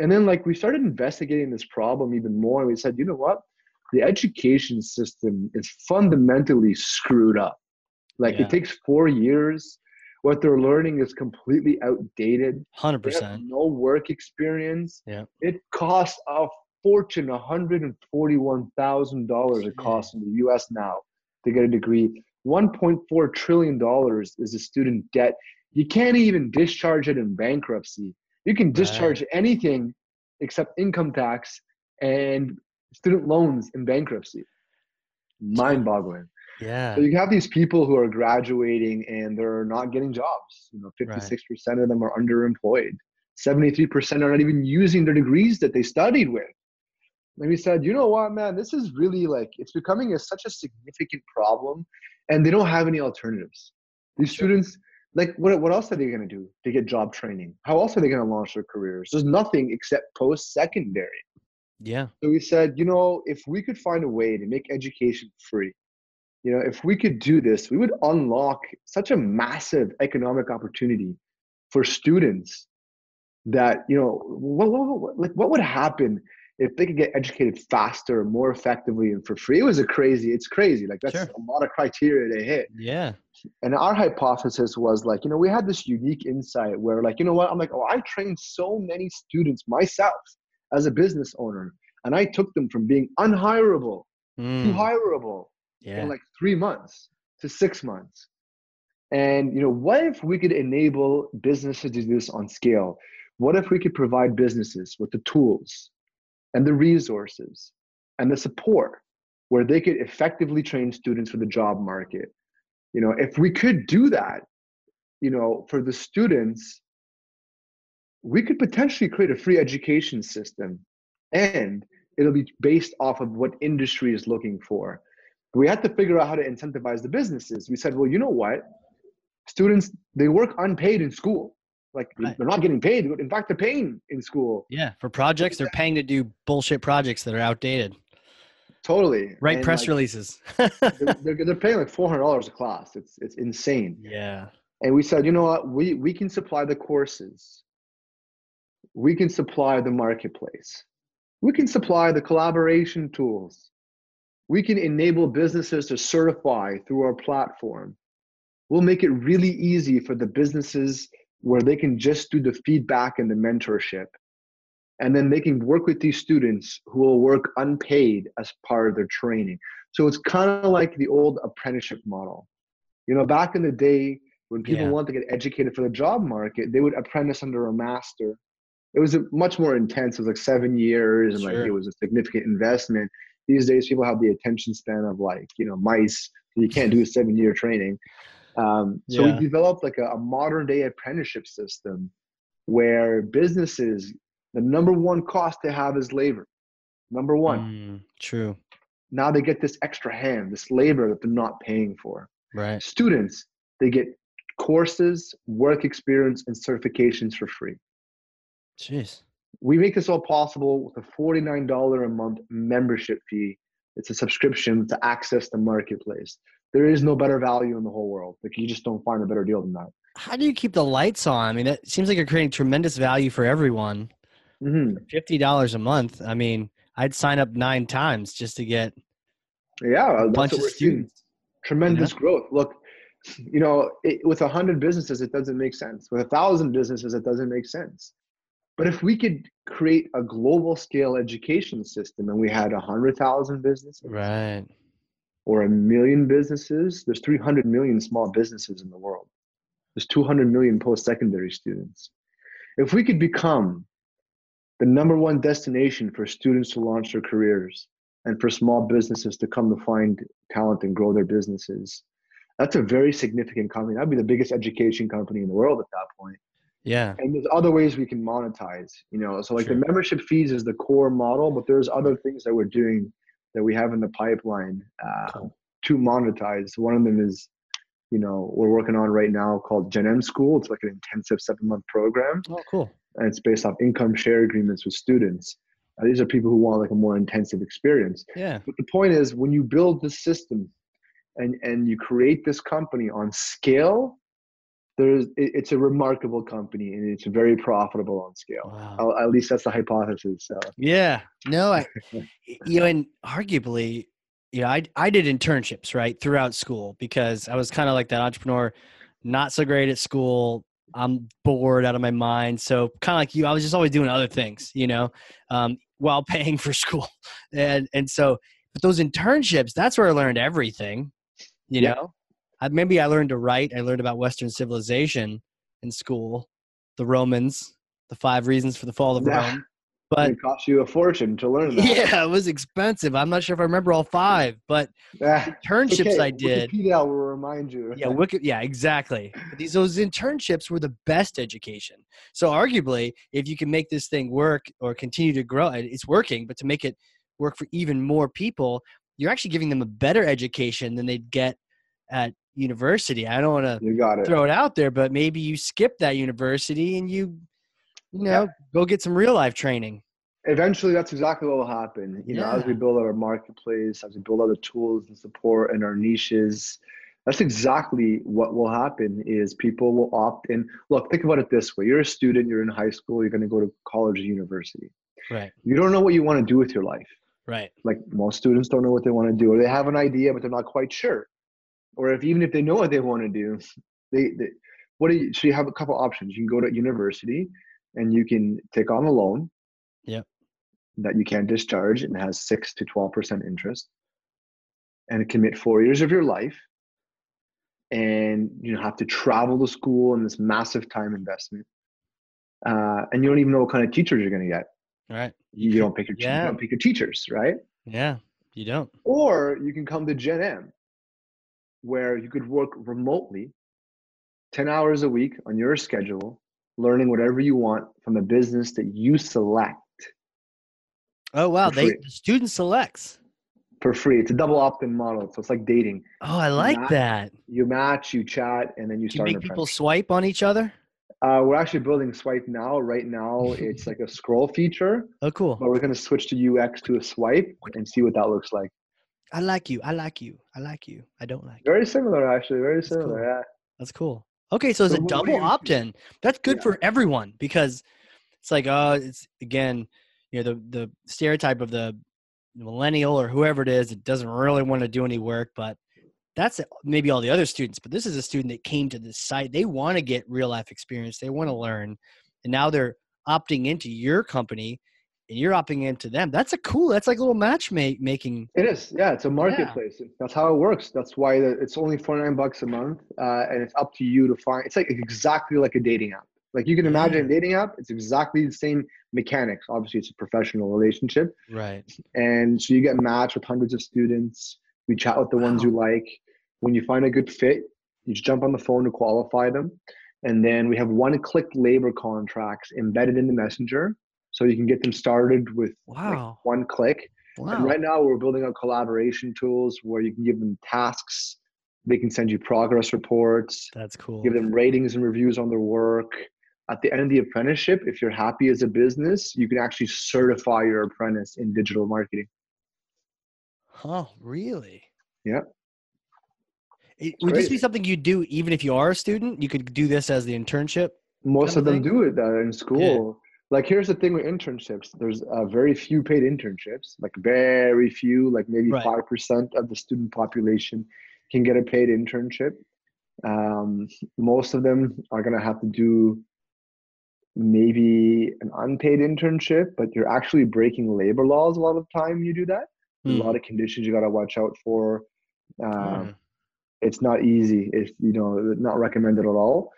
And then like we started investigating this problem even more, and we said, you know what, the education system is fundamentally screwed up. Like Yeah. it takes four years what they're learning is completely outdated. Hundred They have percent. no work experience. Yeah. It costs a fortune, $141,000 it costs in the US now to get a degree. $1.4 trillion is the student debt. You can't even discharge it in bankruptcy. You can discharge anything except income tax and student loans in bankruptcy. Mind boggling. Yeah. So you have these people who are graduating and they're not getting jobs. You know, 56% of them are underemployed. 73% are not even using their degrees that they studied with. And we said, you know what, man, this is really like it's becoming a, such a significant problem, and they don't have any alternatives. These Sure. students, like, what what else are they going to do? They get job training. How else are they going to launch their careers? There's nothing except post secondary. Yeah. So we said, you know, if we could find a way to make education free, you know, if we could do this, we would unlock such a massive economic opportunity for students that, you know, what, what, what, like what would happen if they could get educated faster, more effectively, and for free? It was a crazy, it's crazy. Like that's Sure. a lot of criteria to hit. Yeah. And our hypothesis was like, you know, we had this unique insight where, like, you know what? I'm like, oh, I trained so many students myself as a business owner, and I took them from being unhireable to Mm, hireable yeah. in like three months to six months. And you know, what if we could enable businesses to do this on scale? What if we could provide businesses with the tools and the resources and the support where they could effectively train students for the job market? You know, if we could do that, you know, for the students, we could potentially create a free education system and it'll be based off of what industry is looking for. We had to figure out how to incentivize the businesses. We said, well, you know what? Students, they work unpaid in school. Like Right. they're not getting paid. In fact, they're paying in school. Yeah. For projects, they're paying to do bullshit projects that are outdated. Totally. Write And, press like, releases. they're, they're, they're paying like $400 a class. It's, it's insane. yeah. And we said, you know what? We, we can supply the courses. We can supply the marketplace. We can supply the collaboration tools. We can enable businesses to certify through our platform. We'll make it really easy for the businesses where they can just do the feedback and the mentorship. And then they can work with these students who will work unpaid as part of their training. So it's kind of like the old apprenticeship model. You know, back in the day, when people Yeah. wanted to get educated for the job market, they would apprentice under a master. It was a, much more intense. It was like seven years, and like it was a significant investment. These days, people have the attention span of like you know mice. You can't do a seven-year training. Um, so Yeah. we developed like a, a modern-day apprenticeship system where businesses, the number one cost they have is labor. Number one. Mm, true. Now they get this extra hand, this labor that they're not paying for Right. students they get courses work experience and certifications for free Jeez. We make this all possible with a $49 a month membership fee. It's a subscription to access the marketplace. There is no better value in the whole world. Like you just don't find a better deal than that. How do you keep the lights on? I mean, it seems like you're creating tremendous value for everyone. hmm Fifty dollars a month. I mean, I'd sign up nine times just to get yeah a bunch of students. tremendous growth. Look you know it, with a hundred businesses it doesn't make sense. With a thousand businesses it doesn't make sense but if we could create a global scale education system and we had a hundred thousand businesses Right. or a million businesses there's 300 million small businesses in the world. There's 200 million post-secondary students. If we could become the number one destination for students to launch their careers and for small businesses to come to find talent and grow their businesses that's a very significant company. That'd be the biggest education company in the world at that point Yeah. and there's other ways we can monetize you know so like Sure. the membership fees is the core model but there's other things that we're doing that we have in the pipeline uh, Cool. to monetize one of them is you know we're working on right now called gen m school it's like an intensive seven month program Oh, cool. and it's based off income share agreements with students uh, these are people who want like a more intensive experience Yeah. but the point is when you build this system and and you create this company on scale there's it, it's a remarkable company and it's very profitable on scale Wow. At- least that's the hypothesis so Yeah. No, I, you know, and arguably, you know, I I did internships right throughout school because I was kind of like that entrepreneur. not so great at school. I'm bored out of my mind. So kind of like you, I was just always doing other things, you know, um, while paying for school. And and so, but those internships, that's where I learned everything. You Yeah. know, maybe I learned to write. I learned about Western civilization in school, the Romans, the five reasons for the fall of Yeah. Rome. But it cost you a fortune to learn that. yeah, it was expensive. I'm not sure if I remember all five, but Yeah. internships Okay, I did. Wikipedia will remind you. Yeah, Wiki, yeah, exactly. But These those internships were the best education. So arguably, if you can make this thing work or continue to grow, it's working. But to make it work for even more people, you're actually giving them a better education than they'd get at university. I don't want to You got it. throw it out there, but maybe you skip that university and you, you know, go get some real life training. Eventually, that's exactly what will happen. You know, as we build out our marketplace, as we build out the tools and support and our niches, that's exactly what will happen. Is people will opt in. Look, think about it this way: you're a student, you're in high school, you're going to go to college or university. Right. You don't know what you want to do with your life. Right. like most students don't know what they want to do or they have an idea but they're not quite sure or if even if they know what they want to do they, they what do you so you have a couple options you can go to university and you can take on a loan Yep. that you can discharge and has 6 to 12% interest and commit 4 years of your life and you have to travel to school and this massive time investment uh, and you don't even know what kind of teachers you're going to get Right. you don't pick your Yeah. you don't pick your teachers right Yeah. You don't. or you can come to Gen M, where you could work remotely 10 hours a week on your schedule, learning whatever you want from a business that you select Oh wow, they the student selects. for free. It's a double opt in model. So it's like dating. Oh, I like Not- that. You match, you chat, and then you Do start an make people swipe on each other? Uh, we're actually building Swipe now. Right now, it's like a scroll feature, Oh, cool. but we're going to switch to UX to a swipe and see what that looks like. I like you. I like you. I like you. I don't like you. Very similar, actually. Very similar. cool. Yeah. That's cool. Okay, so it's So a what- what do double you- opt in. That's good Yeah. for everyone because it's like, oh, it's again, you know, the the stereotype of the millennial or whoever it is that doesn't really want to do any work, but that's maybe all the other students. But this is a student that came to this site. They want to get real life experience. They want to learn, and now they're opting into your company, and you're opting into them. That's a cool. That's like a little matchmaking. It is, yeah. It's a marketplace. That's how it works. That's why the, it's only forty nine bucks a month, uh, and it's up to you to find. It's like exactly like a dating app. Like you can imagine a dating app. It's exactly the same mechanics. Obviously, it's a professional relationship, Right. and so you get matched with hundreds of students. We chat with the ones you like. When you find a good fit, you just jump on the phone to qualify them, and then we have one-click labor contracts embedded in the messenger, so you can get them started with like, one click. wow. And right now, we're building out collaboration tools where you can give them tasks. They can send you progress reports, That's cool. give them ratings and reviews on their work. At the end of the apprenticeship, if you're happy as a business, you can actually certify your apprentice in digital marketing. Oh, really? Yeah. It, would this be something you do even if you are a student? You could do this as the internship. Most Kind of of them thing? do it uh, in school. Like, here's the thing with internships there's uh, very few paid internships, like, very few, like maybe Right. 5% of the student population can get a paid internship. Um, most of them are going to have to do maybe an unpaid internship, but you're actually breaking labor laws a lot of the time you do that. Hmm. a lot of conditions you got to watch out for. Um, Hmm. It's not easy. It's you know not recommended at all.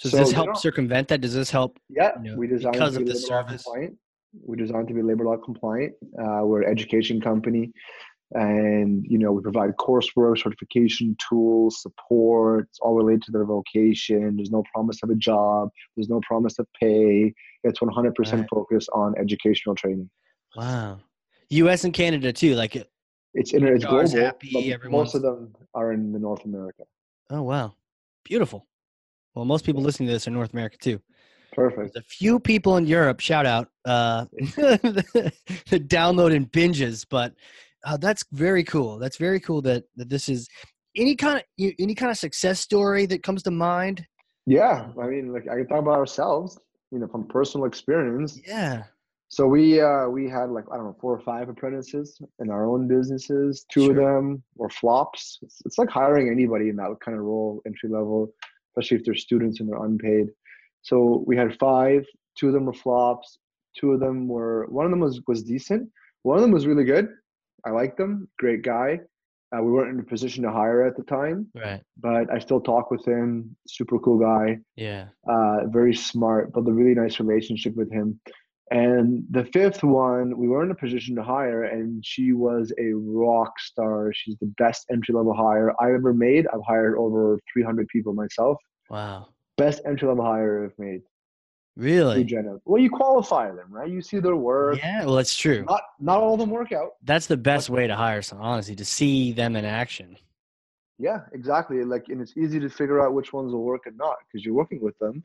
So does so this help don't- circumvent that? Does this help? Yeah, you know, we designed because to be of the labor law service. compliant. We designed to be labor law compliant. Uh, we're an education company, and you know we provide coursework, certification tools, support. It's all related to their vocation. There's no promise of a job. There's no promise of pay. It's 100% Right. focused on educational training. Wow. U.S. and Canada too. Like, it- It's inter- it's global. happy, most of them are in the North America. oh wow, beautiful. Well, most people listening to this are North America too. Perfect. There's a few people in Europe. Shout out uh, the download and binges, but uh, that's very cool. That's very cool that that this is any kind of you- any kind of success story that comes to mind. Yeah, I mean, like I can talk about ourselves. You know, from personal experience. Yeah. So we uh, we had like I don't know four or five apprentices in our own businesses. Two of them were flops. It's, it's like hiring anybody in that kind of role, entry level. Especially if they're students and they're unpaid. So we had five. Two of them were flops. Two of them were. One of them was was decent. One of them was really good. I liked them. Great guy. Uh, we weren't in a position to hire at the time, Right. but I still talk with him. Super cool guy. Yeah. Uh, very smart. Built a really nice relationship with him. And the fifth one, we were in a position to hire, and she was a rock star. She's the best entry level hire I've ever made. I've hired over 300 people myself. Wow. Best entry level hire I've made. Really? Well, you qualify them, right? You see their work. Yeah. Well, that's true. Not not all of them work out. That's the best way to hire someone, honestly, to see them in action. Yeah, exactly. Like, and it's easy to figure out which ones will work and not because you're working with them.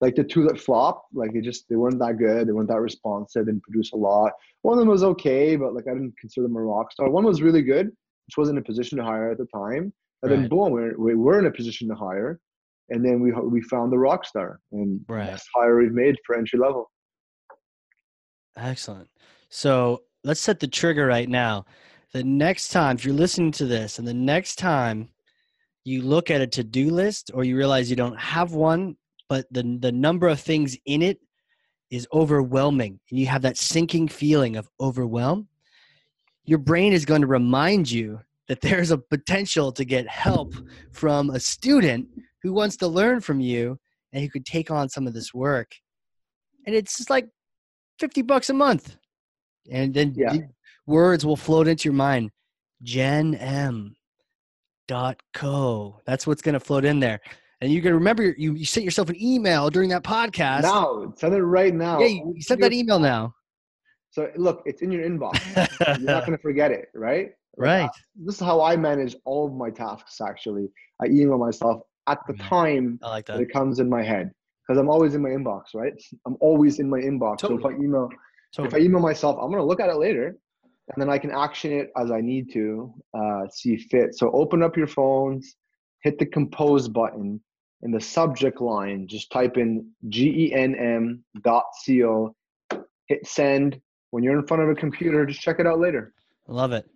Like the two that flopped, like they just they weren't that good. They weren't that responsive. Didn't produce a lot. One of them was okay, but like I didn't consider them a rock star. One was really good, which wasn't in a position to hire at the time. And then boom, we're, we were in a position to hire, and then we we found the rock star and Right. best hire we've made for entry level. Excellent. So let's set the trigger right now. The next time, if you're listening to this, and the next time you look at a to do list or you realize you don't have one, but the, the number of things in it is overwhelming, and you have that sinking feeling of overwhelm, your brain is going to remind you that there's a potential to get help from a student who wants to learn from you and who could take on some of this work. And it's just like 50 bucks a month. And then Yeah. words will float into your mind. genm dot co. That's what's going to float in there. And you can remember you, you sent yourself an email during that podcast. Now, send it right now. yeah, you, you sent that email now. So look, it's in your inbox. You're not gonna forget it, right? Right. this is how I manage all of my tasks actually. I email myself at the time I like that that. it comes in my head because I'm always in my inbox, right? I'm always in my inbox. So if I email, if I email myself, I'm gonna look at it later, and then I can action it as I need to uh, see fit. So open up your phones, hit the compose button in the subject line. Just type in genm dot co, hit send. When you're in front of a computer, just check it out later. Love it.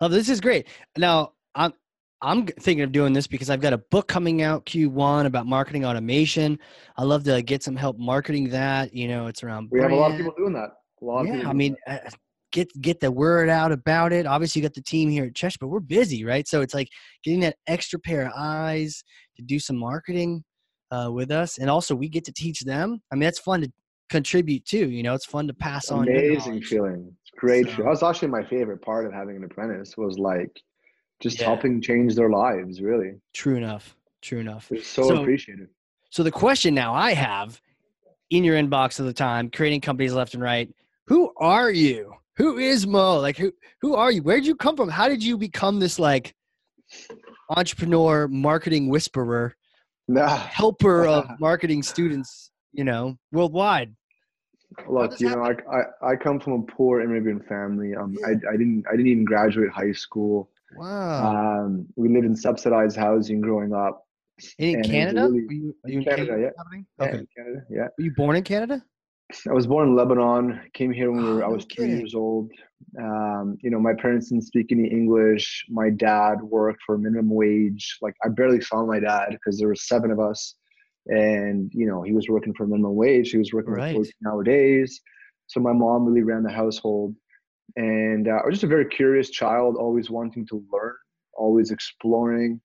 Love this is great. Now I'm I'm thinking of doing this because I've got a book coming out Q1 about marketing automation. I love to get some help marketing that. You know, it's around. We have a lot of people doing that. A lot of Yeah, people I mean, uh, get get the word out about it. Obviously, you got the team here at Chesh, but we're busy, right? So it's like getting that extra pair of eyes to do some marketing uh, with us, and also we get to teach them. I mean, that's fun to contribute too. You know, it's fun to pass that. on. amazing feeling. It's great. So- feel- That's actually my favorite part of having an apprentice was like just Yeah. helping change their lives. Really, True enough. True enough. it's so, So- appreciated. So the question now I have in your inbox at the time, creating companies left and right. Who are you? Who is Moe? Like who who are you? Where'd you come from? How did you become this like entrepreneur, marketing whisperer, Nah, helper of marketing students, you know, worldwide? look, you know, I, I I come from a poor immigrant family. Um, I I didn't I didn't even graduate high school. Wow. Um, we lived in subsidized housing growing up. in and Canada? really- Were you, you in Canada, yeah. Okay. Canada, yeah. Were you born in Canada? I was born in Lebanon. Came here when we were, I Oh, no was three years old. Um, you know, my parents didn't speak any English. My dad worked for minimum wage. Like I barely saw my dad because there were seven of us, and you know he was working for minimum wage. He was working Right. for 14 hour days. So my mom really ran the household, and uh, I was just a very curious child, always wanting to learn, always exploring.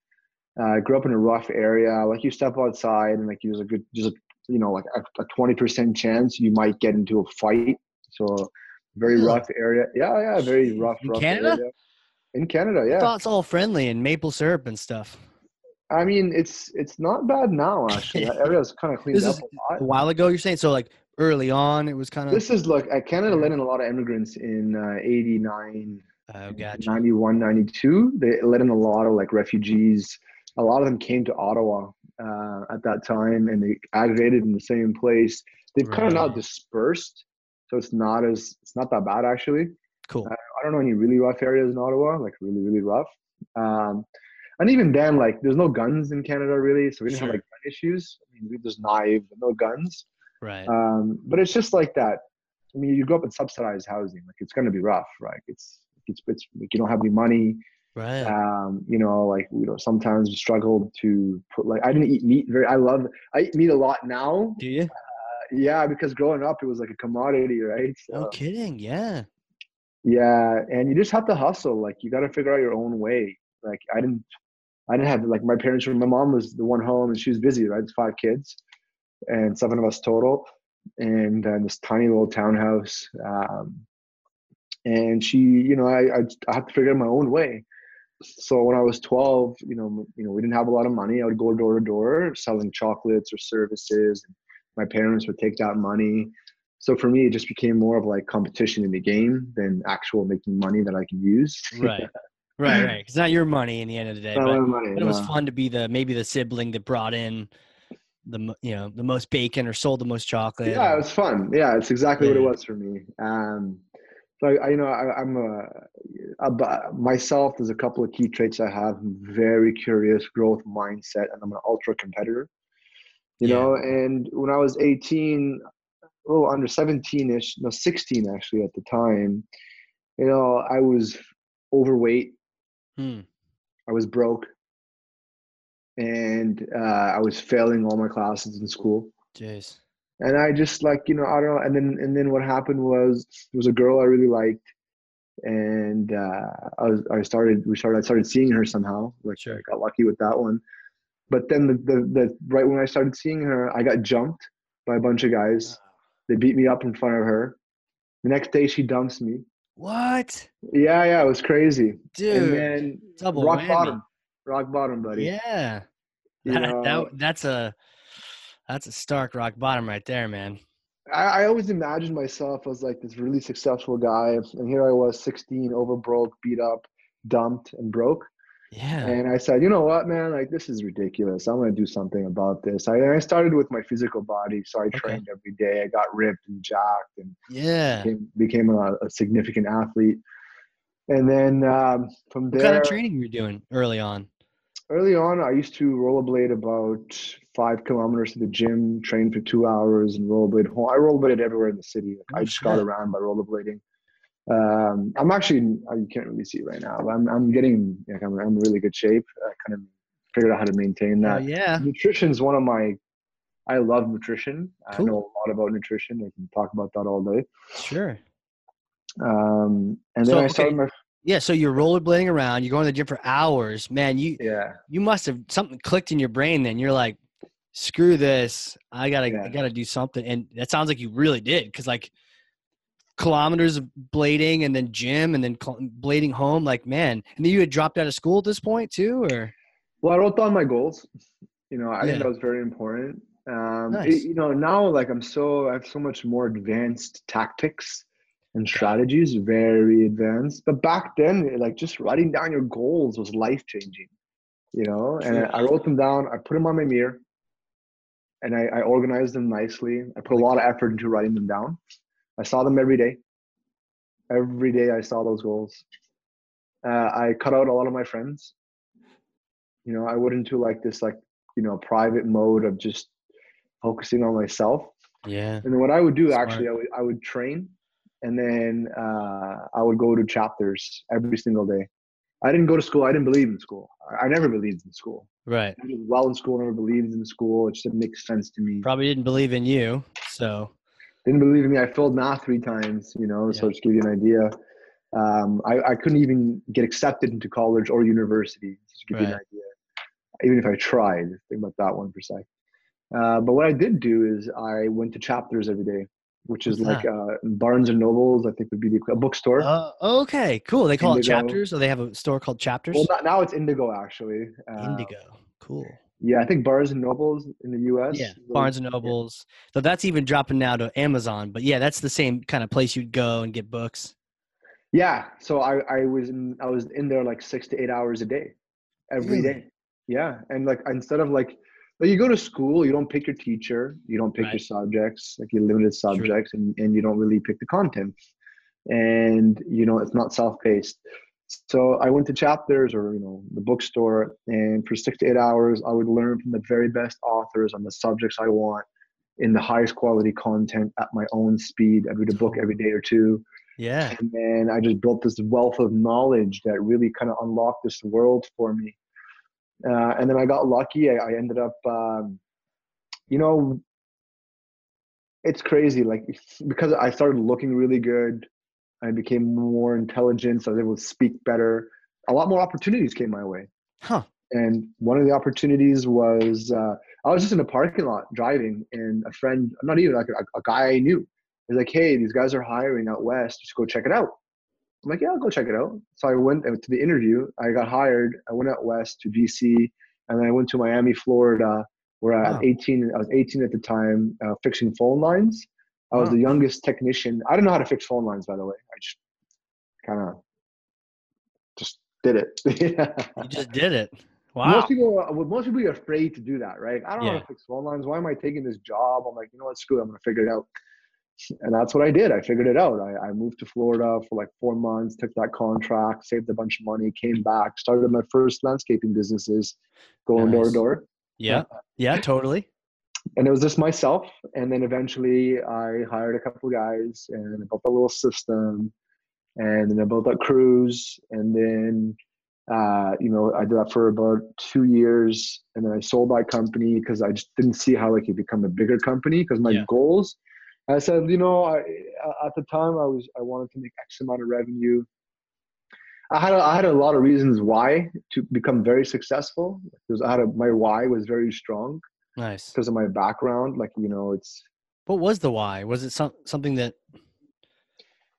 Uh, I grew up in a rough area. Like you step outside and like there's a good, just a you know like a twenty percent chance you might get into a fight. So very Really? rough area. Yeah, yeah, very rough. In rough Canada? area. In Canada, yeah. thought it's all friendly and maple syrup and stuff. I mean, it's it's not bad now actually. That area's kind of cleaned up a lot. a while ago. You're saying so like early on, it was kind of. This is like uh, Canada let in a lot of immigrants in uh, 89, Oh, gotcha. 91, 92. They let in a lot of like refugees. A lot of them came to Ottawa uh, at that time and they aggregated in the same place. They've kind of now dispersed, so it's not as it's not that bad actually. Cool. I don't know any really rough areas in Ottawa, like really really rough. Um, and even then, like there's no guns in Canada really, so we didn't Sure. have like gun issues. I mean, we just knives, but no guns. Right. Um, but it's just like that. I mean, you grow up in subsidized housing, like it's gonna be rough, right? It's it's it's like you don't have any money. Right. Um, you know, like you know, sometimes we struggled to put like I didn't eat meat very. I love I eat meat a lot now. Do you? Yeah, because growing up it was like a commodity, right? No kidding. Yeah. yeah, and you just have to hustle. Like you got to figure out your own way. Like I didn't, I didn't have like my parents. were My mom was the one home, and she was busy. Right, it's five kids, and seven of us total, and uh, this tiny little townhouse. Um, and she, you know, I, I I had to figure out my own way. So when I was twelve, you know, you know, we didn't have a lot of money. I would go door to door selling chocolates or services. My parents would take that money so for me, it just became more of like competition in the game than actual making money that I can use. Right. Right. Right. It's not your money in the end of the day, but, money, but it was no. fun to be the maybe the sibling that brought in the you know the most bacon or sold the most chocolate. Yeah, it was fun. Yeah, it's exactly what it was for me. Um, so I, I you know, I, I'm a, a, myself. There's a couple of key traits I have. Very curious, growth mindset, and I'm an ultra competitor. You Yeah. know, and when I was 18, a little under 17ish, no, 16 actually at the time. You know, I was overweight. Hmm. I was broke, and uh, I was failing all my classes in school. Jeez. And I just like you know I don't know. And then and then what happened was there was a girl I really liked, and uh, I was I started we started I started seeing her somehow. Like Sure. I got lucky with that one. But then the, the the right when I started seeing her, I got jumped by a bunch of guys. They beat me up in front of her. The next day she dumps me. What, Yeah, yeah, it was crazy. and dude? then double rock whammy. bottom, rock bottom, buddy. Yeah. You That, know, that that's a that's a stark rock bottom right there, man. I, I always imagined myself as like this really successful guy, and here I was, 16, over broke, beat up, dumped, and broke. Yeah. And I said, you know what, man, like this is ridiculous. I'm gonna do something about this. I, I started with my physical body, so I Okay. trained every day. I got ripped and jacked, and yeah. became, became a, a significant athlete. And then um, from What there, kind of training were you doing early on? Early on, I used to rollerblade about five kilometers to the gym, train for two hours, and rollerblade home. I rollerbladed everywhere in the city. Like, Oh, I just got around by rollerblading. Um, I'm actually, uh, you can't really see it right now, but I'm, I'm getting, like, I'm, I'm in really good shape. I kind of figured out how to maintain Oh that. yeah. Nutrition is one of my, I love nutrition. I know a lot about nutrition. I can talk about that all day. Sure. Um, and then So, I started okay. my, Yeah. So you're rollerblading around. You're going to the gym for hours, man. You yeah. you must have something clicked in your brain. Then you're like, screw this. I gotta I gotta do something. And that sounds like you really did, because like kilometers of blading and then gym and then blading home. Like man, and then you had dropped out of school at this point too, or Well, I wrote down my goals. You know, I think Yeah. that was very important. Um, it- Nice. you know, now like I'm so I have so much more advanced tactics and strategies, very advanced. But back then, like just writing down your goals was life changing. You know, and I, wrote them down. I put them on my mirror, and I, I organized them nicely. I put a lot of effort into writing them down. I saw them every day. Every day, I saw those goals. Uh, I cut out a lot of my friends you know i went into like this like you know private mode of just focusing on myself yeah, and then what i would do Smart. actually I would, I would train and then uh, i would go to chapters every single day. I didn't go to school. I didn't believe in school. I, never believed in school. Right. i did well in school never believed in school. It just didn't make sense to me. Probably didn't believe in you, so. Didn't believe in me. I failed math three times you know so Yeah. just give you an idea. Um, I, I couldn't even get accepted into college or university just to give you an idea. Even if i tried think about that one for a sec. Uh, but what i did do is i went to chapters every day which is like uh, barnes and nobles i think would be the a bookstore uh, okay, cool. They call it chapters, or they have a store called Chapters. well not, now it's indigo actually uh, Indigo, cool. yeah i think barnes and nobles in the us Yeah, Barnes and Nobles. So that's even dropping now to Amazon. But yeah, that's the same kind of place you'd go and get books. Yeah, so I I was in I was in there like six to eight hours a day, every day. Yeah, and like instead of like, like you go to school, you don't pick your teacher, you don't pick your subjects, like you limited subjects, and and you don't really pick the content, and you know it's not self paced. So I went to chapters or you know the bookstore, and for six to eight hours, I would learn from the very best authors on the subjects I want, in the highest quality content at my own speed. I'd read a book every day or two Yeah. And then I just built this wealth of knowledge that really kind of unlocked this world for me. Uh, and then I got lucky. I, I ended up, um, you know, it's crazy. Like because I started looking really good, I became more intelligent. So I was able to speak better. A lot more opportunities came my way. Huh. And one of the opportunities was uh, I was just in a parking lot driving, and a friend, not even like a, a guy I knew, was like, "Hey, these guys are hiring out west. Just go check it out." I'm like, "Yeah, I'll go check it out." So I went to the interview. I got hired. I went out west to DC, and then I went to Miami, Florida, where wow. I was 18. I was 18 at the time, uh, fixing phone lines. I was wow. the youngest technician. I don't know how to fix phone lines, by the way. I just kind of just did it. you just did it. Wow. Most people, uh, most people are afraid to do that, right? I don't yeah. know how to fix phone lines. Why am I taking this job? I'm like, you know what, screw it. I'm gonna figure it out. And that's what I did. I figured it out. I, I moved to Florida for like four months, took that contract, saved a bunch of money, came back, started my first landscaping businesses, going door to door. Yeah, yeah, totally. And it was just myself. And then eventually I hired a couple of guys and I built a little system. And then I built that cruise. And then uh, you know, I did that for about two years, and then I sold that company because I just didn't see how I could become a bigger company. Because my yeah. goals, I said, you know, I, at the time I was I wanted to make X amount of revenue. I had a, I had a lot of reasons why to become very successful because I had a, my why was very strong. Nice because of my background. Like you know, it's. What was the why? Was it some something that?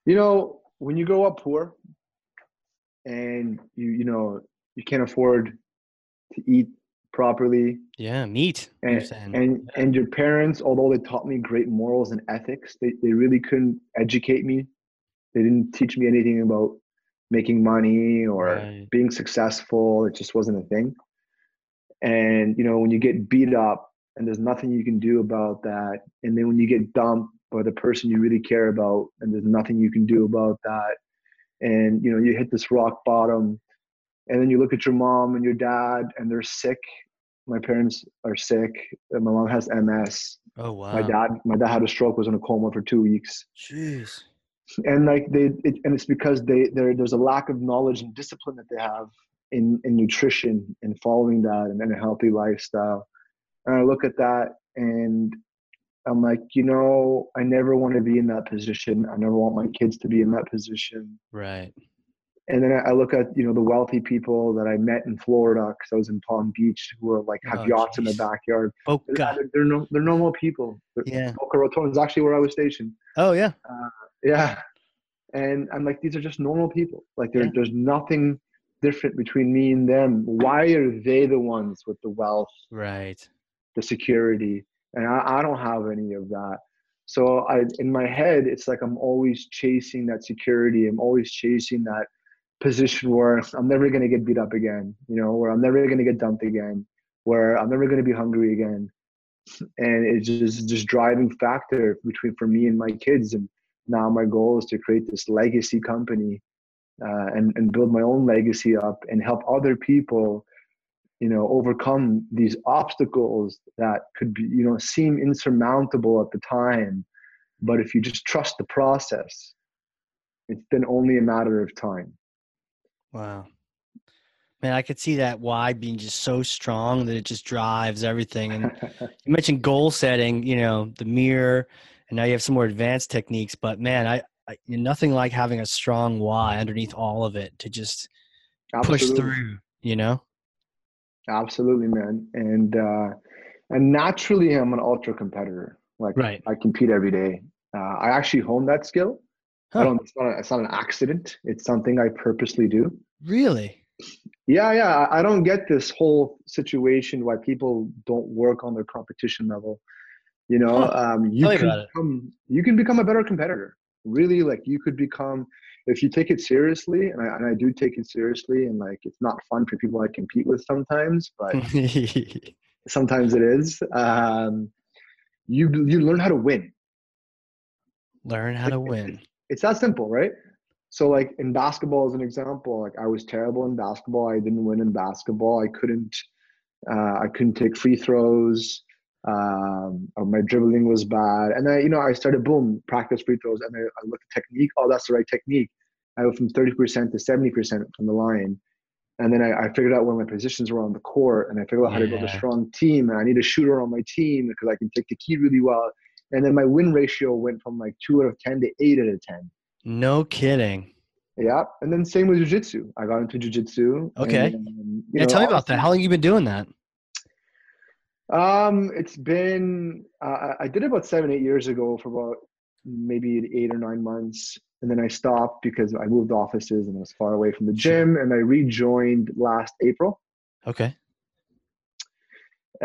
You know, when you grow up poor, and you you know you can't afford to eat properly. Yeah, meat. And and, yeah. and your parents, although they taught me great morals and ethics, they, they really couldn't educate me. They didn't teach me anything about making money or right. being successful. It just wasn't a thing. And you know, when you get beat up and there's nothing you can do about that, and then when you get dumped by the person you really care about and there's nothing you can do about that, and you know you hit this rock bottom and then you look at your mom and your dad and they're sick my parents are sick my mom has ms oh wow my dad my dad had a stroke was in a coma for two weeks jeez and like they it, and it's because they there there's a lack of knowledge and discipline that they have in in nutrition and following that and, and a healthy lifestyle and i look at that and I'm like, you know, I never want to be in that position. I never want my kids to be in that position. Right. And then I look at, you know, the wealthy people that I met in Florida because I was in Palm Beach who are like have oh, yachts geez. in the backyard. Oh, God. They're, they're, no, they're normal people. They're, yeah. Boca Raton is actually where I was stationed. Oh, yeah. Uh, yeah. And I'm like, these are just normal people. Like, yeah. there's nothing different between me and them. Why are they the ones with the wealth? Right. The security and I, I don't have any of that so i in my head it's like i'm always chasing that security i'm always chasing that position where i'm never going to get beat up again you know where i'm never going to get dumped again where i'm never going to be hungry again. And it's just just driving factor between for me and my kids and now my goal is to create this legacy company uh, and and build my own legacy up and help other people you know overcome these obstacles that could be you know seem insurmountable at the time. But if you just trust the process it's then only a matter of time wow man i could see that why being just so strong that it just drives everything and you mentioned goal setting you know the mirror and now you have some more advanced techniques but man i, I nothing like having a strong why underneath all of it to just Absolutely. push through you know Absolutely, man. And uh, and naturally, I'm an ultra competitor. Like right. I compete every day. Uh, I actually hone that skill. Huh. I don't. It's not, a, it's not an accident. It's something I purposely do. Really? Yeah, yeah. I don't get this whole situation why people don't work on their competition level. You know, huh. um, you Tell can become you can become a better competitor. Really, like you could become if you take it seriously, and I, and I do take it seriously, and like it's not fun for people I compete with sometimes, but sometimes it is. Um, you you learn how to win. Learn how to win. It's that simple, right? So like in basketball as an example, like I was terrible in basketball. I didn't win in basketball. I couldn't uh, I couldn't take free throws. Um, my dribbling was bad, and then you know I started boom practice free throws, and I, I looked at technique. Oh, that's the right technique. I went from thirty percent to seventy percent from the line, and then I, I, figured out where my positions were on the court, and I figured out how yeah. to build a strong team. And I need a shooter on my team because I can take the key really well. And then my win ratio went from like two out of ten to eight out of ten. No kidding. Yeah, and then same with jujitsu. I got into jujitsu. Okay. And, yeah, know, tell me about that. How long you been doing that? Um, it's been uh, I did it about seven, eight years ago for about maybe eight or nine months, and then I stopped because I moved offices and I was far away from the gym, and I rejoined last April. Okay.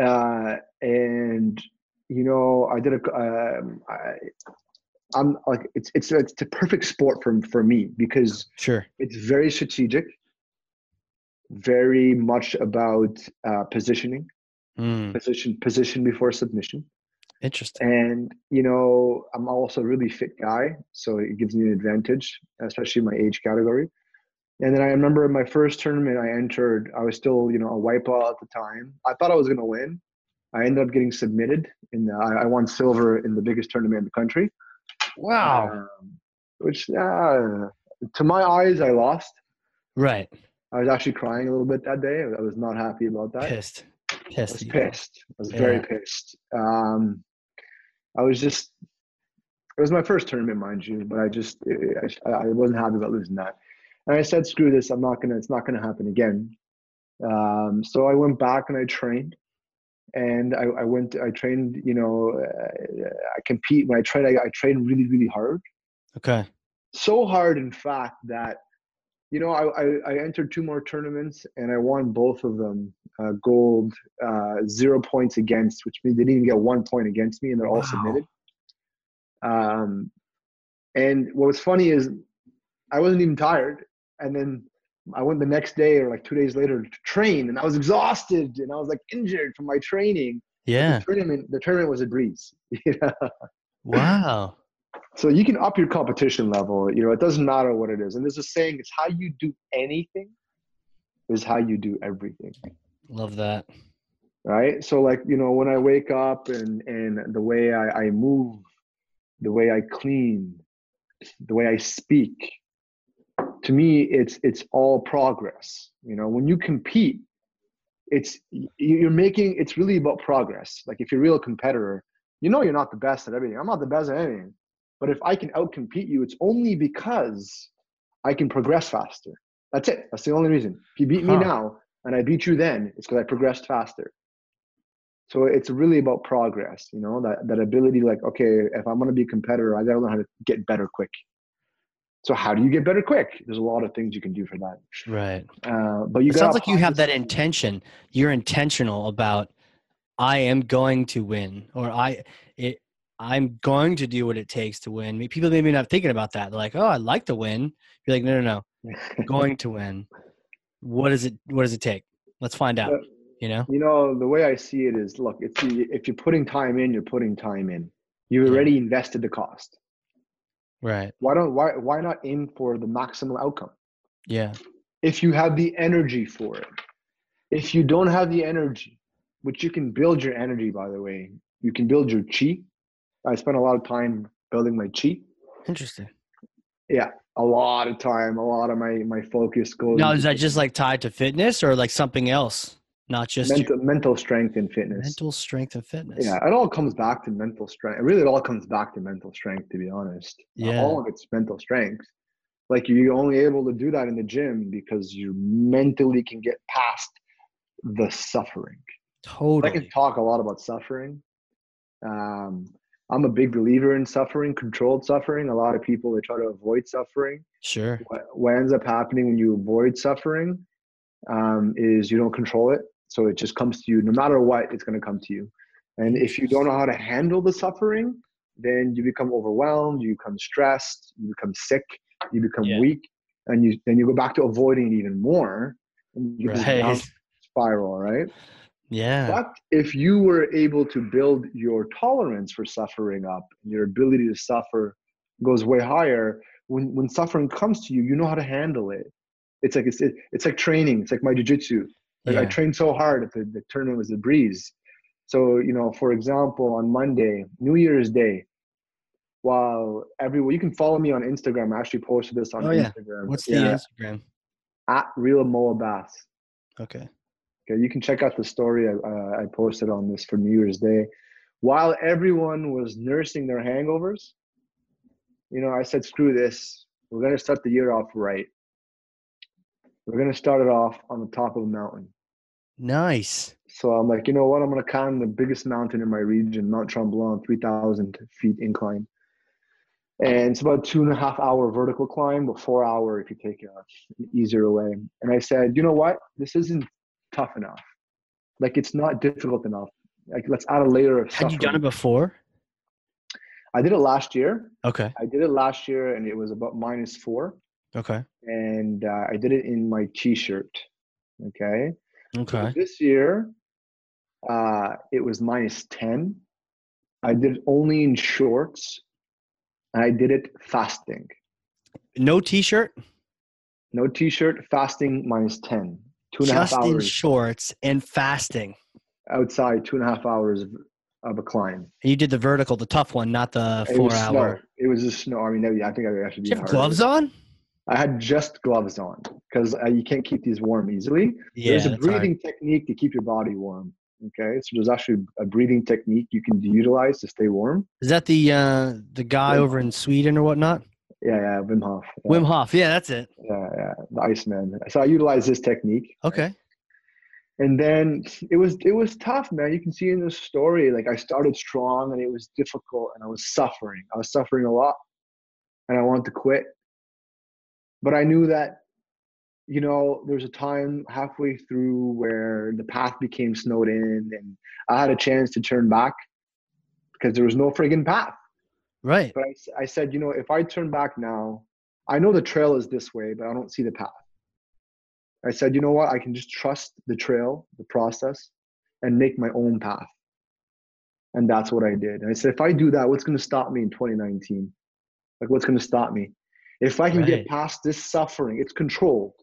Uh, and you know, I did a. Um, I, I'm like it's it's it's a perfect sport for for me because sure it's very strategic, very much about uh, positioning, mm. position position before submission. Interesting. And you know, I'm also a really fit guy, so it gives me an advantage, especially my age category. And then I remember my first tournament I entered, I was still, you know, a wipeout at the time. I thought I was gonna win. I ended up getting submitted in the, I, I won silver in the biggest tournament in the country. Wow. Um, which, uh, to my eyes, I lost. Right. I was actually crying a little bit that day. I was not happy about that. Pissed. Pissed. I was pissed. I was yeah. very pissed. Um, I was just, it was my first tournament, mind you, but I just, I, I wasn't happy about losing that. And I said, screw this. I'm not going to, it's not going to happen again. Um, so I went back and I trained and I, I went, I trained, you know, uh, I compete when I train, I, I train really, really hard. Okay. So hard, in fact, that, you know, I, I, I entered two more tournaments and I won both of them uh, gold, uh, zero points against, which means they didn't even get one point against me and they're all wow. submitted. Um, and what was funny is I wasn't even tired. And then I went the next day or like two days later to train, and I was exhausted and I was like injured from my training. Yeah. The tournament, the tournament was a breeze. Wow. So you can up your competition level. You know, it doesn't matter what it is. And there's a saying: "It's how you do anything, is how you do everything." Love that. Right. So, like you know, when I wake up and and the way I, I move, the way I clean, the way I speak, to me it's it's all progress. You know when you compete it's you're making it's really about progress. Like if you're a real competitor you know you're not the best at everything. I'm not the best at anything. But if i can outcompete you it's only because i can progress faster. That's it. That's the only reason. If you beat huh. me now and i beat you then it's because i progressed faster. So it's really about progress you know that, that ability like okay if i'm going to be a competitor i got to learn how to get better quick so how do you get better quick? There's a lot of things you can do for that. Right. Uh, but you it sounds like you have that intention. You're intentional about I am going to win, or I it I'm going to do what it takes to win. People maybe not thinking about that. They're like, oh, I'd like to win. You're like, no, no, no. going to win. What does it What does it take? Let's find out. You know. You know the way I see it is, look, if you if you're putting time in, you're putting time in. You've already invested the cost. Right. Why don't why why not aim for the maximum outcome? Yeah. If you have the energy for it. If you don't have the energy, which you can build your energy by the way, you can build your chi. I spent a lot of time building my chi. Interesting. Yeah, a lot of time, a lot of my my focus goes. Now, is that just like tied to fitness or like something else? Not just mental, mental strength and fitness. Mental strength and fitness. Yeah, it all comes back to mental strength. Really, it all comes back to mental strength, to be honest. Yeah. All of it's mental strength. Like you're only able to do that in the gym because you mentally can get past the suffering. Totally. I can talk a lot about suffering. Um, I'm a big believer in suffering, controlled suffering. A lot of people they try to avoid suffering. Sure. What, what ends up happening when you avoid suffering um, is you don't control it. So it just comes to you no matter what, it's going to come to you. And if you don't know how to handle the suffering, then you become overwhelmed, you become stressed, you become sick, you become yeah. weak, and you then you go back to avoiding it even more. And you right. spiral, right? Yeah. But if you were able to build your tolerance for suffering up, your ability to suffer goes way higher, when when suffering comes to you, you know how to handle it. It's like it's it, it's like training. It's like my jujitsu. Like yeah. I trained so hard, the, the tournament was a breeze. So, you know, for example, on Monday, New Year's Day, while everyone, you can follow me on Instagram. I actually posted this on Oh, yeah. Instagram. What's the Instagram? At Real Moe Abbas. Okay. Okay, you can check out the story I, uh, I posted on this for New Year's Day. While everyone was nursing their hangovers, you know, I said, screw this. We're going to start the year off right. We're going to start it off on the top of a mountain. Nice. So I'm like, you know what? I'm going to climb the biggest mountain in my region, Mount Tremblant, 3,000 feet incline. And it's about two and a half hour vertical climb, but four hour if you take a easier way. And I said, you know what? This isn't tough enough. Like it's not difficult enough. Like let's add a layer of Had suffering. you done it before? I did it last year. Okay. I did it last year, and it was about minus four. Okay. And uh, I did it in my t-shirt. Okay. So Okay. this year, uh, it was minus ten. I did it only in shorts, and I did it fasting. No t-shirt, No t-shirt, fasting minus ten. Two and a half just in hours shorts and fasting. outside. Two and a half hours of, of a climb. And you did the vertical, the tough one, not the It four was snow. hour. It was just snow. I mean, I think I actually Did you have gloves on? I had just gloves on because uh, you can't keep these warm easily. Yeah. there's a that's hard. breathing technique to keep your body warm. Okay, so there's actually a breathing technique you can utilize to stay warm. Is that the uh the guy Wim over in Sweden or whatnot? Yeah, yeah, Wim Hof. Yeah, Wim Hof. Yeah, that's it. yeah, yeah, the Iceman. So I utilize this technique. Okay. And then it was it was tough, man. You can see in the story, like I started strong and it was difficult and I was suffering. I was suffering a lot, and I wanted to quit. But I knew that, you know, there was a time halfway through where the path became snowed in, and I had a chance to turn back because there was no friggin' path. Right. But I, I said, you know, if I turn back now, I know the trail is this way, but I don't see the path. I said, you know what? I can just trust the trail, the process, and make my own path. And that's what I did. And I said, if I do that, what's going to stop me in 2019? Like, what's going to stop me? If I can Right. get past this suffering, it's controlled,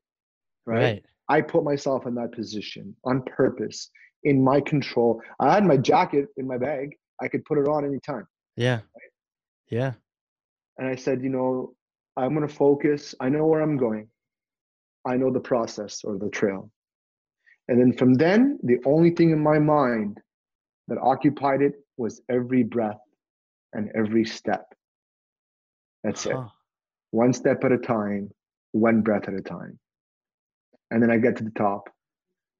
right? Right. I put myself in that position on purpose, in my control. I had my jacket in my bag. I could put it on anytime. Yeah. Yeah. and I said, you know, I'm going to focus. I know where I'm going. I know the process or the trail. And then from then, the only thing in my mind that occupied it was every breath and every step. That's it. One step at a time, one breath at a time. And then I get to the top,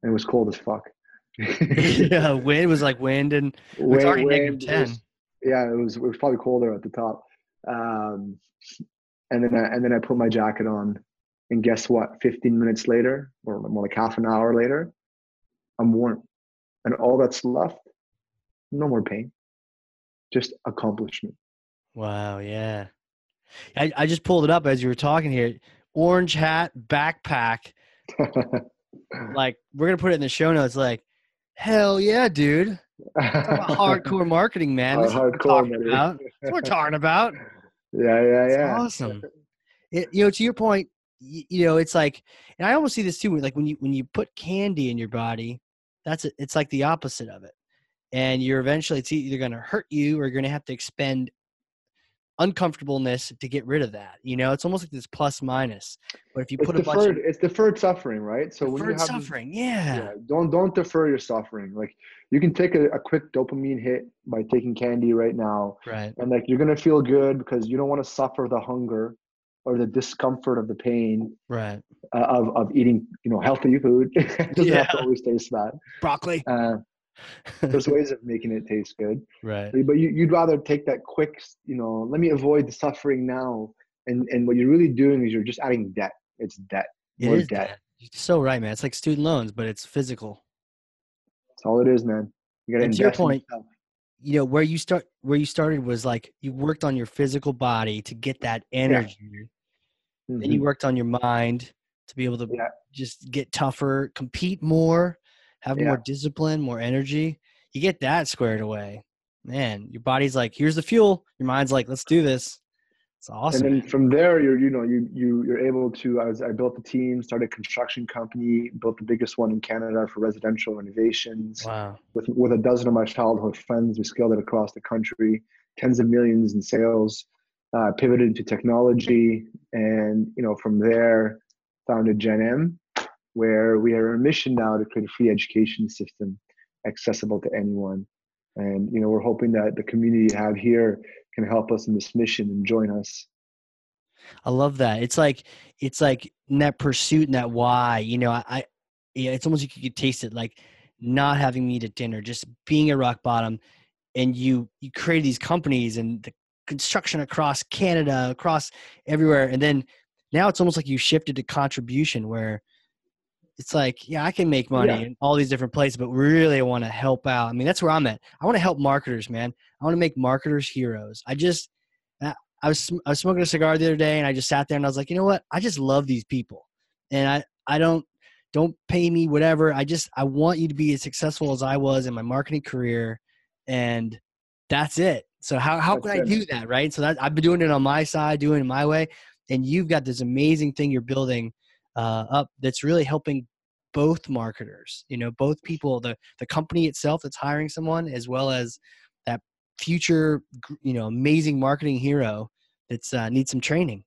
and it was cold as fuck. yeah. Wind was like wind and it's already wind 10. was- yeah, it was it was probably colder at the top. Um, and then I, and then I put my jacket on, and guess what? Fifteen minutes later, or more like half an hour later, I'm warm, and all that's left, no more pain, just accomplishment. Wow. Yeah. I, I just pulled it up as you were talking here. Orange hat, backpack. Like we're gonna put it in the show notes. Like, hell yeah, dude. Hardcore marketing, man. This is what we're Hardcore, talking about. That's what we're talking about. yeah, yeah, yeah. awesome. It, you know, to your point, you, you know, it's like, and I almost see this too. Like when you when you put candy in your body, that's it. It's like the opposite of it, and you're eventually it's either going to hurt you or you're going to have to expend uncomfortableness to get rid of that. You know, it's almost like this plus minus. But if you It's put a bunch of It's deferred suffering, right? So when you deferred have suffering, yeah. yeah don't don't defer your suffering like you can take a, a quick dopamine hit by taking candy right now right, and like you're gonna feel good because you don't want to suffer the hunger or the discomfort of the pain right. uh, of, of eating you know healthy food it doesn't have to always taste bad Broccoli, uh, there's ways of making it taste good right, but you, you'd rather take that quick you know let me avoid the suffering now and and what you're really doing is you're just adding debt it's debt it more is debt. You're so right, man. It's like student loans, but it's physical. that's all it is man you gotta And to your point, you know where you start where you started was like you worked on your physical body to get that energy then Mhm. you worked on your mind to be able to Yeah. just get tougher compete more have Yeah. more discipline more energy you get that squared away man your body's like here's the fuel your mind's like let's do this It's awesome. And then from there, you're you know you you you're able to. I was I built a team, started a construction company, built the biggest one in Canada for residential renovations. wow. With with a dozen of my childhood friends, we scaled it across the country, tens of millions in sales. Uh, pivoted to technology, and you know from there, founded GenM, where we are on a mission now to create a free education system accessible to anyone. And you know we're hoping that the community you have here can help us in this mission and join us. I love that. It's like it's like that pursuit and that why. You know, I, I yeah, it's almost like you could taste it, like not having meat at dinner, just being at rock bottom, and you you create these companies and the construction across Canada, across everywhere, and then now it's almost like you shifted to contribution where it's like, yeah, I can make money Yeah. in all these different places, but really I want to help out. I mean, that's where I'm at. I want to help marketers, man. I want to make marketers heroes. I just, I was, I was smoking a cigar the other day and I just sat there and I was like, you know what? I just love these people. And I, I don't, don't pay me whatever. I just, I want you to be as successful as I was in my marketing career. And that's it. So how, how can I do that? Right. So that I've been doing it on my side, doing it my way. And you've got this amazing thing you're building uh, up that's really helping both marketers you know both people the the company itself that's hiring someone as well as that future you know amazing marketing hero that's uh, needs some training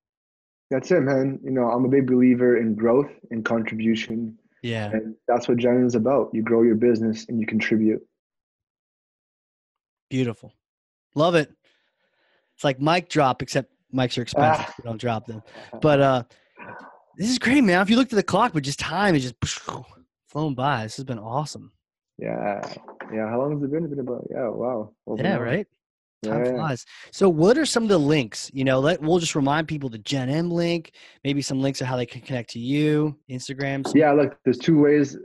That's it, man. You know, I'm a big believer in growth and contribution, yeah and that's what Gen is about. You grow your business and you contribute. beautiful love it it's like mic drop except mics are expensive Ah. don't drop them but uh this is great man if you look at the clock but just time is just flown by this has been awesome Yeah, yeah. How long has it been? It's been about yeah. Wow. Over yeah hour. right Time yeah. flies. So, what are some of the links? You know, let we'll just remind people the GenM link, maybe some links of how they can connect to you, Instagram. Yeah, look, there's two ways.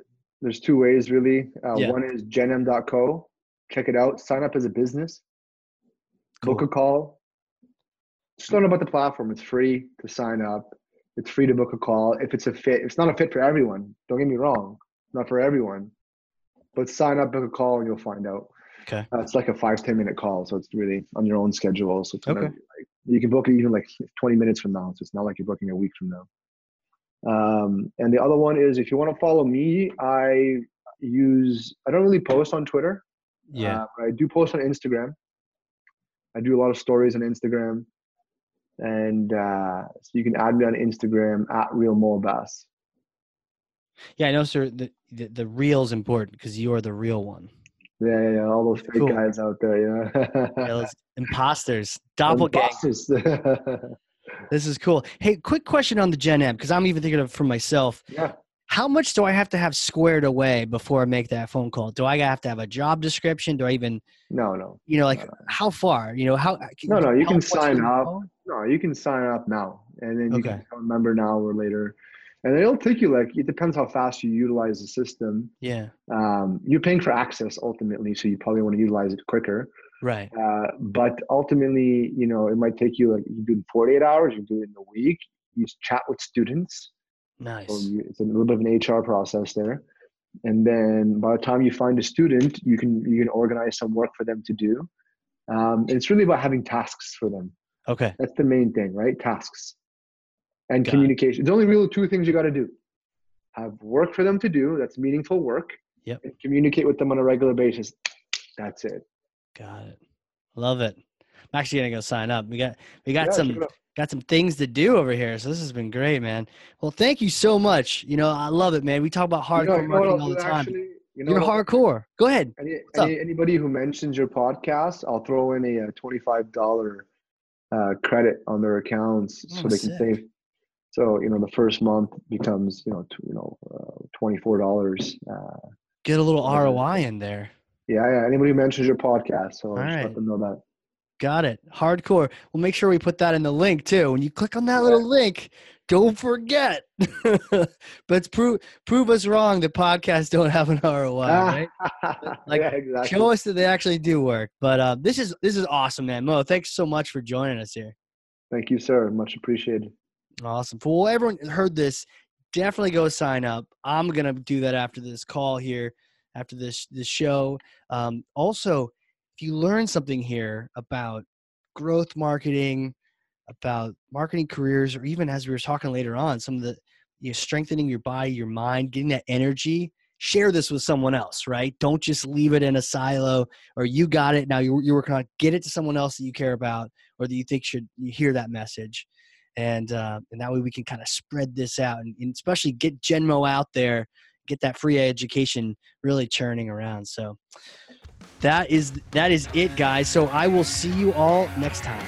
There's two ways really. Uh, Yeah. One is genm.co. Check it out. Sign up as a business. Cool. Book a call. Just learn about the platform. It's free to sign up. It's free to book a call. If it's a fit, it's not a fit for everyone. Don't get me wrong. Not for everyone. But sign up, book a call, and you'll find out. Okay. Uh, it's like a five ten minute call, so it's really on your own schedule. So it's Okay. you like, you can book it even like 20 minutes from now. So it's not like you're booking a week from now. Um, and the other one is if you want to follow me, I use I don't really post on Twitter. Yeah. Uh, but I do post on Instagram. I do a lot of stories on Instagram, and uh, so you can add me on Instagram at real Moe Abbas. yeah, I know, sir. The the, the real is important because you are the real one. Yeah, yeah, yeah, all those fake Cool. guys out there. Yeah, those imposters, doppelganger. Imposters. This is cool. Hey, quick question on the GenM because I'm even thinking of it for myself. yeah. How much do I have to have squared away before I make that phone call? Do I have to have a job description? Do I even, No, no, you know, like No, no. how far? You know, how? No, no, you can sign up. phone? No. You can sign up now, and then you Okay. can become a member now or later. And it'll take you like it depends how fast you utilize the system. Yeah. Um, you're paying for access ultimately, so you probably want to utilize it quicker. Right. Uh, but ultimately, you know, it might take you like you do it in 48 hours, you do it in a week. You chat with students. Nice. So you, it's a little bit of an HR process there. And then by the time you find a student, you can you can organize some work for them to do. Um, and it's really about having tasks for them. Okay. That's the main thing, right? Tasks and Got it. communication. There's only really two things you got to do: have work for them to do. That's meaningful work. Yep. And communicate with them on a regular basis. That's it. Got it. Love it. I'm actually gonna go sign up. We got we got Yeah, some it got some things to do over here. So this has been great, man. Well, thank you so much. You know, I love it, man. We talk about hardcore you know marketing all the time. actually? You know You're hardcore. Go ahead. Any, any, anybody who mentions your podcast, I'll throw in a, twenty-five dollar uh, credit on their accounts Oh, so they can save. So you know, the first month becomes you know t- you know uh, twenty-four dollars. Uh, Get a little. ROI in there. yeah, yeah. Anybody who mentions your podcast, so just Alright. let them know that. Got it. Hardcore. We'll make sure we put that in the link too. When you click on that little link, don't forget. but prove prove us wrong. The podcasts don't have an ROI, right? Like, yeah, exactly. Show us that they actually do work. But uh, this is this is awesome, man. Moe, thanks so much for joining us here. Thank you, sir. Much appreciated. Awesome. Well, everyone heard this, definitely go sign up. I'm gonna do that after this call here, after this this show. Um, also, if you learn something here about growth marketing, about marketing careers, or even as we were talking later on, some of the you know, strengthening your body, your mind, getting that energy. Share this with someone else, right? Don't just leave it in a silo or you got it. Now you're, you're working on it. Get it to someone else that you care about or that you think should hear that message. And, uh, and that way we can kind of spread this out and, and especially get Genmo out there, get that free education really churning around. So that is that is it guys so i will see you all next time